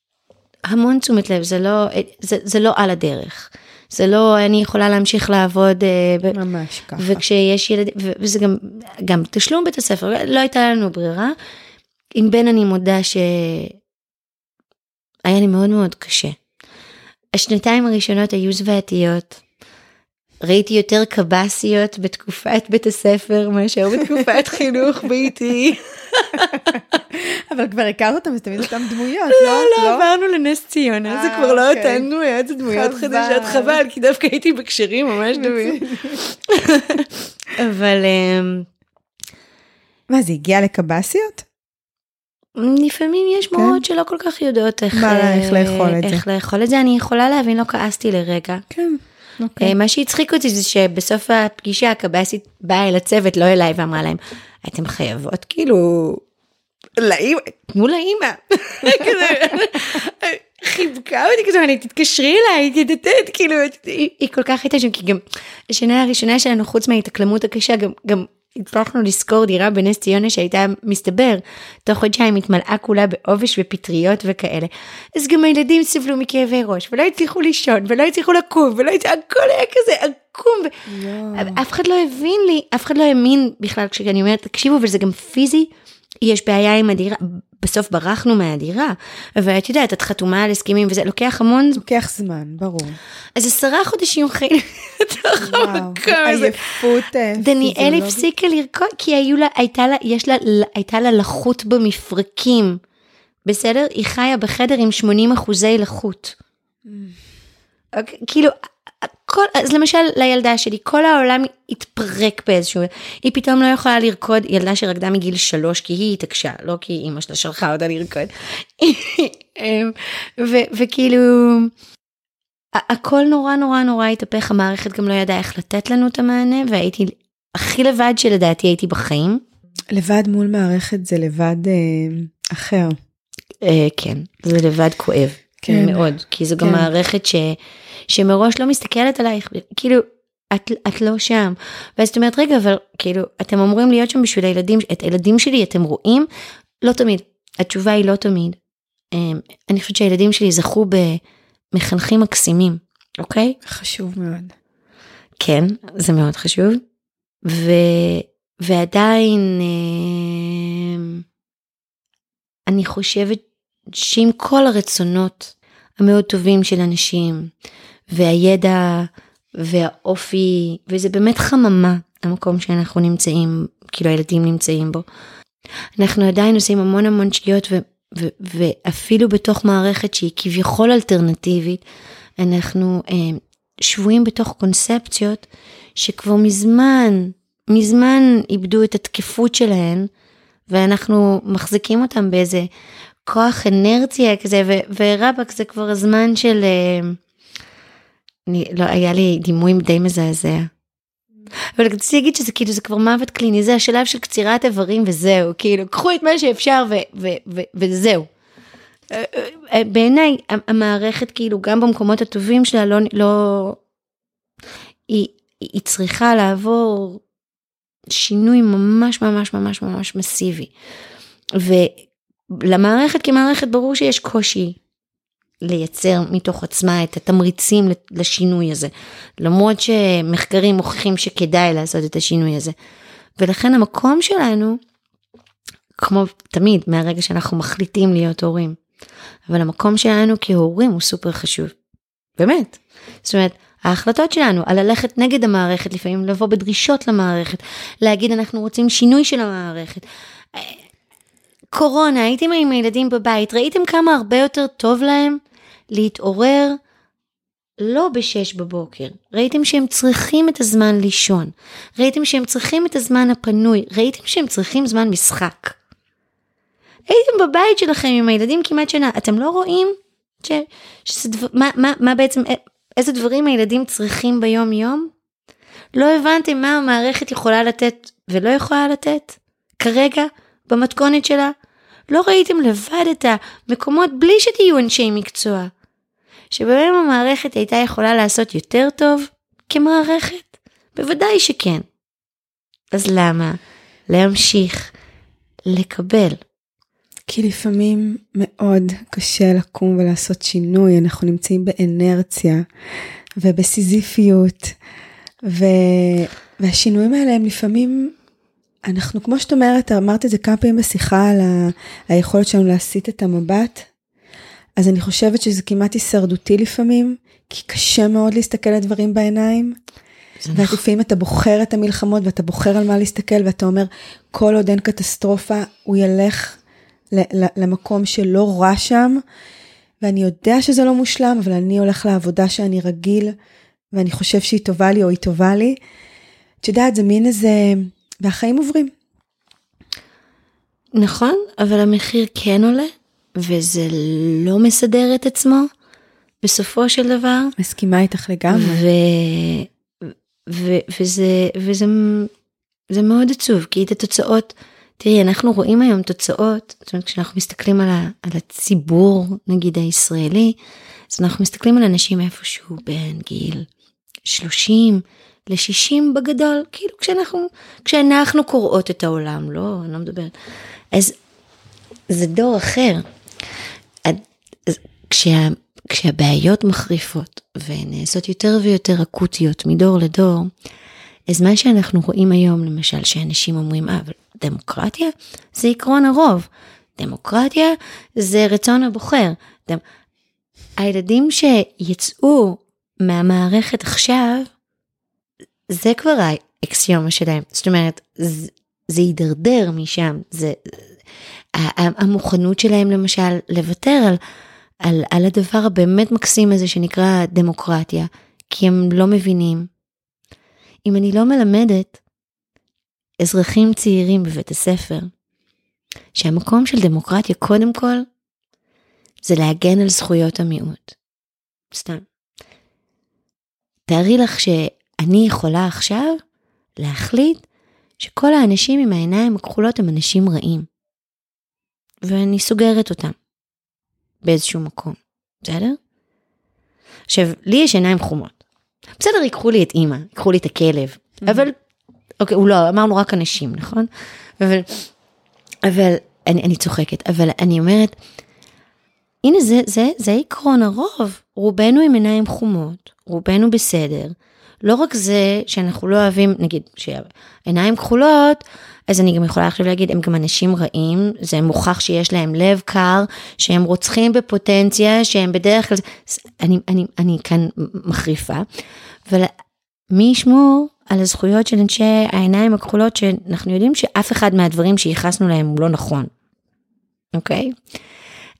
המון תשומת לב, זה לא, זה, זה לא על הדרך. זה לא, אני יכולה להמשיך לעבוד. ממש ככה. וכשיש ילדים, וזה גם, גם תשלום בית הספר, לא הייתה לנו ברירה. עם בן אני מודה שהיה לי מאוד מאוד קשה. השנתיים הראשונות היו זוועתיות. ראיתי יותר קב"סיות בתקופת בית הספר מאשר בתקופת חינוך ביתי. אבל כבר הכרת אותם, זה תמיד אותם דמויות, לא? לא, לא, עברנו לנס ציונה, זה כבר לא אותן דמויות, זה דמויות חדשות, חבל, כי דווקא הייתי בקשרים ממש דומים. אבל... אמ, מה, זה הגיע לקב"סיות? לפעמים יש כן. מורות שלא כל כך יודעות איך, איך לאכול את זה. איך לאכול את זה, אני יכולה להבין, לא כעסתי לרגע. כן. Okay. אוקיי. מה שהצחיק אותי זה שבסוף הפגישה הקב"סית באה אל הצוות, לא אליי, ואמרה להם, אתם חייבות כאילו לאימא, תנו לאימא. חיבקה אותי כזה, אני תתקשרי אליי, תתתת, כאילו, היא כל כך הייתה שם, כי גם השנה הראשונה שלנו, חוץ מההתאקלמות הקשה, גם הצלחנו לשכור דירה בנס ציונה שהייתה, מסתבר, תוך חודשיים התמלאה כולה בעובש ופטריות וכאלה. אז גם הילדים סבלו מכאבי ראש, ולא הצליחו לישון, ולא הצליחו לקום, ולא הצליחו, הכל היה כזה עקום. ו... אף אחד לא הבין לי, אף אחד לא האמין בכלל כשאני אומרת, תקשיבו, אבל זה גם פיזי. יש בעיה עם הדירה, בסוף ברחנו מהדירה, ואת יודעת, את חתומה על הסכמים וזה לוקח המון... לוקח זמן, ברור. אז עשרה חודשים חיים לתוך המקום הזה. עייפות אה, דניאל הפסיקה לרקוד, כי היו לה, הייתה לה, יש לה, הייתה לה לחות במפרקים, בסדר? היא חיה בחדר עם 80 אחוזי לחות. Mm. אוקיי, כאילו, כל, אז למשל לילדה שלי, כל העולם התפרק באיזשהו, היא פתאום לא יכולה לרקוד, ילדה שרקדה מגיל שלוש כי היא התעקשה, לא כי אימא שלה שלחה אותה לרקוד. אמ, וכאילו, הכל נורא נורא נורא התהפך, המערכת גם לא ידעה איך לתת לנו את המענה, והייתי הכי לבד שלדעתי הייתי בחיים. לבד מול מערכת זה לבד אה, אחר. אה, כן, זה לבד כואב. כן. מאוד, כי זו כן. גם מערכת ש... שמראש לא מסתכלת עלייך, כאילו, את, את לא שם. ואז את אומרת, רגע, אבל כאילו, אתם אמורים להיות שם בשביל הילדים, את הילדים שלי אתם רואים? לא תמיד. התשובה היא לא תמיד. אמ, אני חושבת שהילדים שלי זכו במחנכים מקסימים, אוקיי? חשוב מאוד. כן, זה מאוד חשוב. ו... ועדיין אה, אני חושבת שעם כל הרצונות המאוד טובים של אנשים והידע והאופי וזה באמת חממה המקום שאנחנו נמצאים כאילו הילדים נמצאים בו. אנחנו עדיין עושים המון המון שגיאות ו- ו- ואפילו בתוך מערכת שהיא כביכול אלטרנטיבית אנחנו אה, שבויים בתוך קונספציות שכבר מזמן מזמן איבדו את התקפות שלהן ואנחנו מחזיקים אותם באיזה כוח אנרציה כזה ו- ורבאק זה כבר הזמן של אה, אני, לא היה לי דימוי די מזעזע. אבל רציתי להגיד שזה כאילו זה כבר מוות קליני זה השלב של קצירת איברים וזהו כאילו קחו את מה שאפשר ו- ו- ו- וזהו. אה, אה, בעיניי המערכת כאילו גם במקומות הטובים שלה לא לא היא, היא צריכה לעבור שינוי ממש ממש ממש ממש מסיבי. ולמערכת כמערכת ברור שיש קושי לייצר מתוך עצמה את התמריצים לשינוי הזה, למרות שמחקרים מוכיחים שכדאי לעשות את השינוי הזה. ולכן המקום שלנו, כמו תמיד, מהרגע שאנחנו מחליטים להיות הורים, אבל המקום שלנו כהורים הוא סופר חשוב. באמת. זאת אומרת, ההחלטות שלנו על ללכת נגד המערכת, לפעמים לבוא בדרישות למערכת, להגיד אנחנו רוצים שינוי של המערכת. קורונה, הייתם עם הילדים בבית, ראיתם כמה הרבה יותר טוב להם להתעורר לא בשש בבוקר, ראיתם שהם צריכים את הזמן לישון, ראיתם שהם צריכים את הזמן הפנוי, ראיתם שהם צריכים זמן משחק. הייתם בבית שלכם עם הילדים כמעט שנה, אתם לא רואים ש, שזה דבר, מה, מה, מה בעצם, איזה דברים הילדים צריכים ביום יום? לא הבנתם מה המערכת יכולה לתת ולא יכולה לתת? כרגע, במתכונת שלה? לא ראיתם לבד את המקומות בלי שתהיו אנשי מקצוע. שבהם המערכת הייתה יכולה לעשות יותר טוב כמערכת? בוודאי שכן. אז למה להמשיך לקבל? כי לפעמים מאוד קשה לקום ולעשות שינוי, אנחנו נמצאים באנרציה ובסיזיפיות, ו... והשינויים האלה הם לפעמים, אנחנו כמו שאת אומרת, אמרת את זה כמה פעמים בשיחה על ה... היכולת שלנו להסיט את המבט, אז אני חושבת שזה כמעט הישרדותי לפעמים, כי קשה מאוד להסתכל על דברים בעיניים. נכון. ולפעמים אתה בוחר את המלחמות ואתה בוחר על מה להסתכל ואתה אומר, כל עוד אין קטסטרופה, הוא ילך למקום שלא רע שם, ואני יודע שזה לא מושלם, אבל אני הולך לעבודה שאני רגיל, ואני חושב שהיא טובה לי או היא טובה לי. את יודעת, זה מין איזה, והחיים עוברים. נכון, אבל המחיר כן עולה, וזה לא מסדר את עצמו, בסופו של דבר. מסכימה איתך לגמרי. ו... ו... וזה, וזה זה מאוד עצוב, כי את התוצאות, תראי, אנחנו רואים היום תוצאות, זאת אומרת, כשאנחנו מסתכלים על, ה, על הציבור, נגיד הישראלי, אז אנחנו מסתכלים על אנשים איפשהו בין גיל 30 ל-60 בגדול, כאילו כשאנחנו, כשאנחנו קוראות את העולם, לא, אני לא מדברת. אז זה דור אחר. כשה, כשהבעיות מחריפות ונעשות יותר ויותר אקוטיות מדור לדור, אז מה שאנחנו רואים היום, למשל, שאנשים אומרים, אה, אבל דמוקרטיה זה עקרון הרוב. דמוקרטיה זה רצון הבוחר. דמ... הילדים שיצאו מהמערכת עכשיו, זה כבר האקסיומה שלהם. זאת אומרת, זה, זה יידרדר משם. זה, המוכנות שלהם למשל לוותר על, על, על הדבר הבאמת מקסים הזה שנקרא דמוקרטיה, כי הם לא מבינים. אם אני לא מלמדת אזרחים צעירים בבית הספר, שהמקום של דמוקרטיה קודם כל זה להגן על זכויות המיעוט. סתם. תארי לך שאני יכולה עכשיו להחליט שכל האנשים עם העיניים הכחולות הם אנשים רעים. ואני סוגרת אותם באיזשהו מקום, בסדר? עכשיו, לי יש עיניים חומות. בסדר, ייקחו לי את אימא, ייקחו לי את הכלב, mm-hmm. אבל, אוקיי, הוא לא, אמרנו רק אנשים, נכון? אבל, אבל, אני, אני צוחקת, אבל אני אומרת, הנה זה, זה, זה עקרון הרוב, רובנו עם עיניים חומות, רובנו בסדר, לא רק זה שאנחנו לא אוהבים, נגיד, שעיניים כחולות, אז אני גם יכולה עכשיו להגיד, הם גם אנשים רעים, זה מוכח שיש להם לב קר, שהם רוצחים בפוטנציה, שהם בדרך כלל, אני, אני, אני כאן מחריפה, אבל מי ישמור על הזכויות של אנשי העיניים הכחולות, שאנחנו יודעים שאף אחד מהדברים שייחסנו להם הוא לא נכון, אוקיי?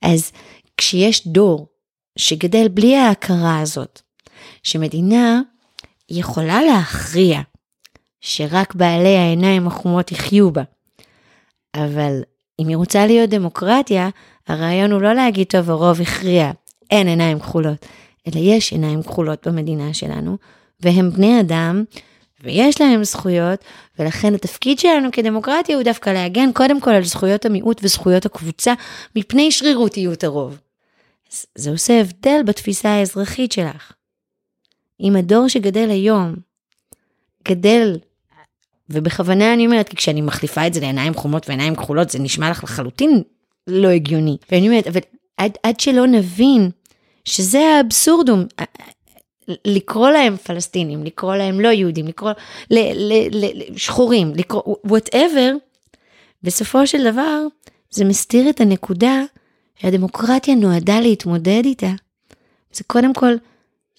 אז כשיש דור שגדל בלי ההכרה הזאת, שמדינה יכולה להכריע שרק בעלי העיניים החומות יחיו בה. אבל אם היא רוצה להיות דמוקרטיה, הרעיון הוא לא להגיד טוב הרוב הכריע, אין עיניים כחולות, אלא יש עיניים כחולות במדינה שלנו, והם בני אדם, ויש להם זכויות, ולכן התפקיד שלנו כדמוקרטיה הוא דווקא להגן קודם כל על זכויות המיעוט וזכויות הקבוצה, מפני שרירותיות הרוב. זה עושה הבדל בתפיסה האזרחית שלך. אם הדור שגדל היום, גדל, ובכוונה אני אומרת, כי כשאני מחליפה את זה לעיניים חומות ועיניים כחולות, זה נשמע לך לחלוטין לא הגיוני. ואני אומרת, אבל עד, עד שלא נבין שזה האבסורדום, לקרוא להם פלסטינים, לקרוא להם לא יהודים, לקרוא ל, ל, ל, ל, שחורים, לקרוא whatever, בסופו של דבר זה מסתיר את הנקודה שהדמוקרטיה נועדה להתמודד איתה. זה קודם כל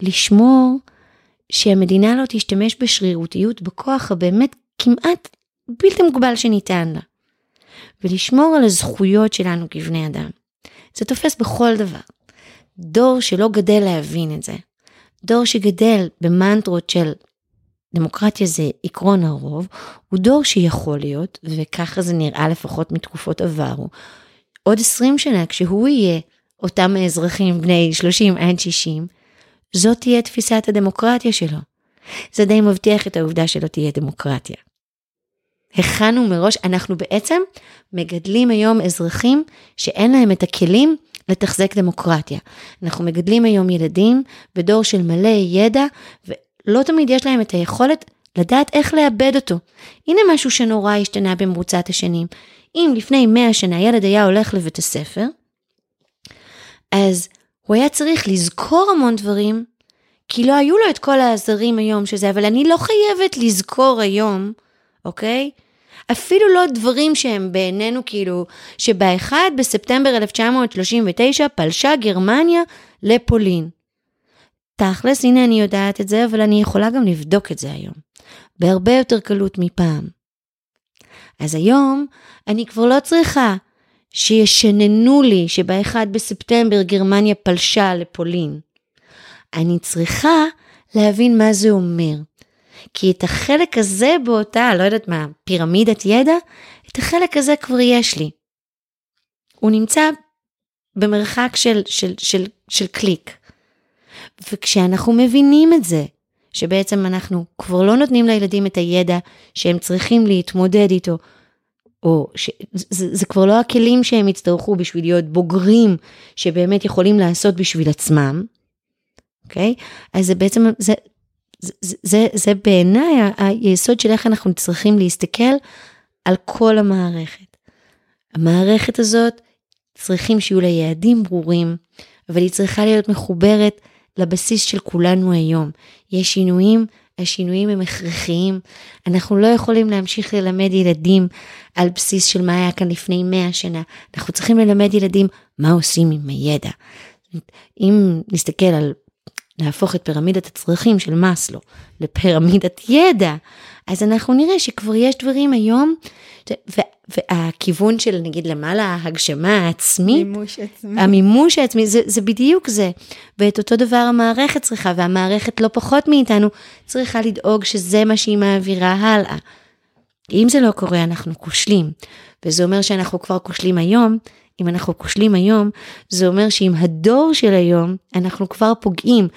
לשמור שהמדינה לא תשתמש בשרירותיות, בכוח הבאמת כמעט בלתי מוגבל שניתן לה. ולשמור על הזכויות שלנו כבני אדם. זה תופס בכל דבר. דור שלא גדל להבין את זה, דור שגדל במנטרות של דמוקרטיה זה עקרון הרוב, הוא דור שיכול להיות, וככה זה נראה לפחות מתקופות עברו, עוד 20 שנה כשהוא יהיה אותם האזרחים בני 30 עד 60, זאת תהיה תפיסת הדמוקרטיה שלו. זה די מבטיח את העובדה שלא תהיה דמוקרטיה. הכנו מראש, אנחנו בעצם מגדלים היום אזרחים שאין להם את הכלים לתחזק דמוקרטיה. אנחנו מגדלים היום ילדים בדור של מלא ידע, ולא תמיד יש להם את היכולת לדעת איך לאבד אותו. הנה משהו שנורא השתנה במרוצת השנים. אם לפני 100 שנה ילד היה הולך לבית הספר, אז הוא היה צריך לזכור המון דברים, כי לא היו לו את כל העזרים היום שזה, אבל אני לא חייבת לזכור היום, אוקיי? אפילו לא דברים שהם בעינינו כאילו, שב-1 בספטמבר 1939 פלשה גרמניה לפולין. תכלס, הנה אני יודעת את זה, אבל אני יכולה גם לבדוק את זה היום. בהרבה יותר קלות מפעם. אז היום אני כבר לא צריכה שישננו לי שב-1 בספטמבר גרמניה פלשה לפולין. אני צריכה להבין מה זה אומר. כי את החלק הזה באותה, לא יודעת מה, פירמידת ידע, את החלק הזה כבר יש לי. הוא נמצא במרחק של, של, של, של קליק. וכשאנחנו מבינים את זה, שבעצם אנחנו כבר לא נותנים לילדים את הידע שהם צריכים להתמודד איתו, או שזה זה כבר לא הכלים שהם יצטרכו בשביל להיות בוגרים שבאמת יכולים לעשות בשביל עצמם, אוקיי? אז זה בעצם, זה, זה, זה, זה, זה בעיניי היסוד של איך אנחנו צריכים להסתכל על כל המערכת. המערכת הזאת צריכים שיהיו לה יעדים ברורים, אבל היא צריכה להיות מחוברת לבסיס של כולנו היום. יש שינויים, השינויים הם הכרחיים. אנחנו לא יכולים להמשיך ללמד ילדים על בסיס של מה היה כאן לפני 100 שנה. אנחנו צריכים ללמד ילדים מה עושים עם הידע. אם נסתכל על להפוך את פירמידת הצרכים של מאסלו לפירמידת ידע, אז אנחנו נראה שכבר יש דברים היום, והכיוון של נגיד למעלה ההגשמה העצמית, מימוש עצמי, המימוש העצמי, זה, זה בדיוק זה. ואת אותו דבר המערכת צריכה, והמערכת לא פחות מאיתנו צריכה לדאוג שזה מה שהיא מעבירה הלאה. אם זה לא קורה, אנחנו כושלים. וזה אומר שאנחנו כבר כושלים היום. אם אנחנו כושלים היום, זה אומר שעם הדור של היום, אנחנו כבר פוגעים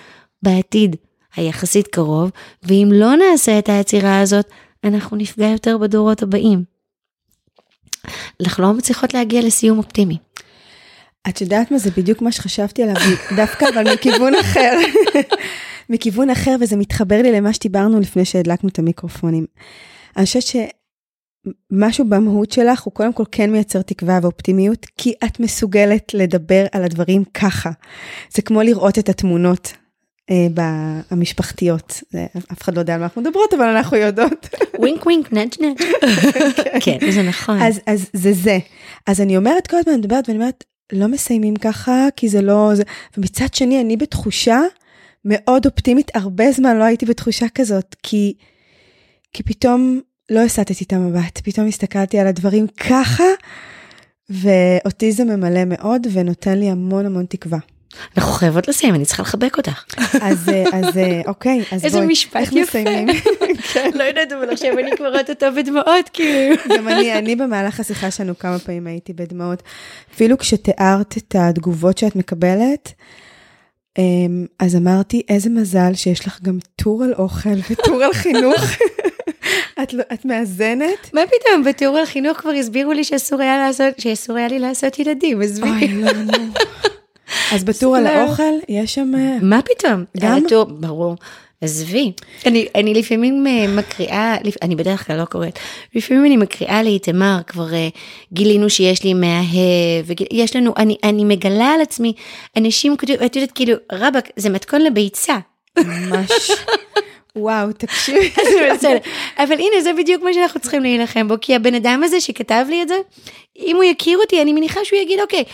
בעתיד היחסית קרוב, ואם לא נעשה את היצירה הזאת, אנחנו נפגע יותר בדורות הבאים. אנחנו לא מצליחות להגיע לסיום אופטימי. את יודעת מה זה בדיוק מה שחשבתי עליו, דווקא אבל מכיוון אחר. מכיוון אחר, וזה מתחבר לי למה שדיברנו לפני שהדלקנו את המיקרופונים. אני חושבת שמשהו במהות שלך הוא קודם כל כן מייצר תקווה ואופטימיות, כי את מסוגלת לדבר על הדברים ככה. זה כמו לראות את התמונות המשפחתיות. אף אחד לא יודע על מה אנחנו מדברות, אבל אנחנו יודעות. ווינק ווינק, נאג' נאג'. כן, זה נכון. אז, אז זה זה. אז אני אומרת כל הזמן, אני מדברת ואני אומרת, לא מסיימים ככה, כי זה לא... זה... ומצד שני, אני בתחושה מאוד אופטימית, הרבה זמן לא הייתי בתחושה כזאת, כי, כי פתאום לא הסטתי את המבט, פתאום הסתכלתי על הדברים ככה, ואותי זה ממלא מאוד ונותן לי המון המון תקווה. אנחנו חייבות לסיים, אני צריכה לחבק אותך. אז, אז אוקיי, אז איזה בואי, משפט איך יפה. מסיימים? כן. לא יודעת, אבל עכשיו אני כבר רואה אותו בדמעות, כאילו. גם אני, אני במהלך השיחה שלנו כמה פעמים הייתי בדמעות. אפילו כשתיארת את התגובות שאת מקבלת, אמ, אז אמרתי, איזה מזל שיש לך גם טור על אוכל וטור על חינוך. את, לא, את מאזנת? מה פתאום, בתיאור על חינוך כבר הסבירו לי שאסור היה, לעשות, שאסור היה לי לעשות ילדים, עזבי. אוי, לא, לא. אז בטור על האוכל, יש שם... אה, מה פתאום? גם? הטור, ברור. עזבי. אני, אני לפעמים אה, מקריאה, אני בדרך כלל לא קוראת, לפעמים אני מקריאה לאיתמר, כבר גילינו שיש לי מאהב, יש לנו, אני, אני מגלה על עצמי, אנשים כותבים, את יודעת, כאילו, רבאק, זה מתכון לביצה. ממש. וואו, תקשיבי. אבל הנה, זה בדיוק מה שאנחנו צריכים להילחם בו, כי הבן אדם הזה שכתב לי את זה, אם הוא יכיר אותי, אני מניחה שהוא יגיד, אוקיי,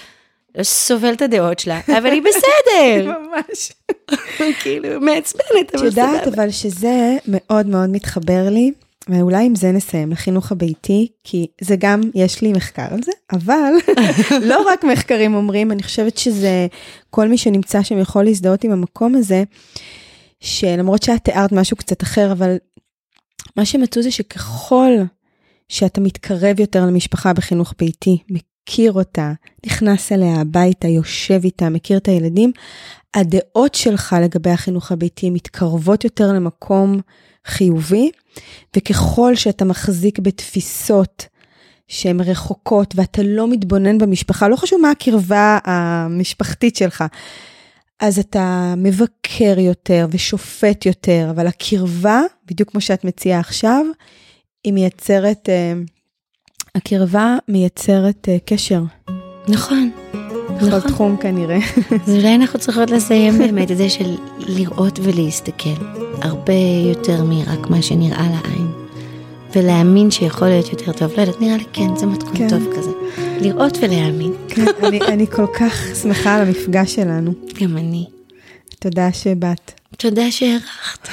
לא סובל את הדעות שלה, אבל היא בסדר. ממש. כאילו, מעצבנת, אבל סבבה. את יודעת, אבל שזה מאוד מאוד מתחבר לי, ואולי עם זה נסיים, לחינוך הביתי, כי זה גם, יש לי מחקר על זה, אבל לא רק מחקרים אומרים, אני חושבת שזה, כל מי שנמצא שם יכול להזדהות עם המקום הזה, שלמרות שאת תיארת משהו קצת אחר, אבל מה שמצאו זה שככל שאתה מתקרב יותר למשפחה בחינוך ביתי, מכיר אותה, נכנס אליה הביתה, יושב איתה, מכיר את הילדים, הדעות שלך לגבי החינוך הביתי מתקרבות יותר למקום חיובי, וככל שאתה מחזיק בתפיסות שהן רחוקות ואתה לא מתבונן במשפחה, לא חשוב מה הקרבה המשפחתית שלך, אז אתה מבקר יותר ושופט יותר, אבל הקרבה, בדיוק כמו שאת מציעה עכשיו, היא מייצרת... אה, הקרבה מייצרת uh, קשר. נכון. בכל נכון. תחום כנראה. אז אולי אנחנו צריכות לסיים באמת את זה של לראות ולהסתכל. הרבה יותר מרק מה שנראה לעין. ולהאמין שיכול להיות יותר טוב. לא יודעת, נראה לי כן, זה מתכון כן. טוב כזה. לראות ולהאמין. כן, אני, אני כל כך שמחה על המפגש שלנו. גם אני. תודה שבאת. תודה שהערכת.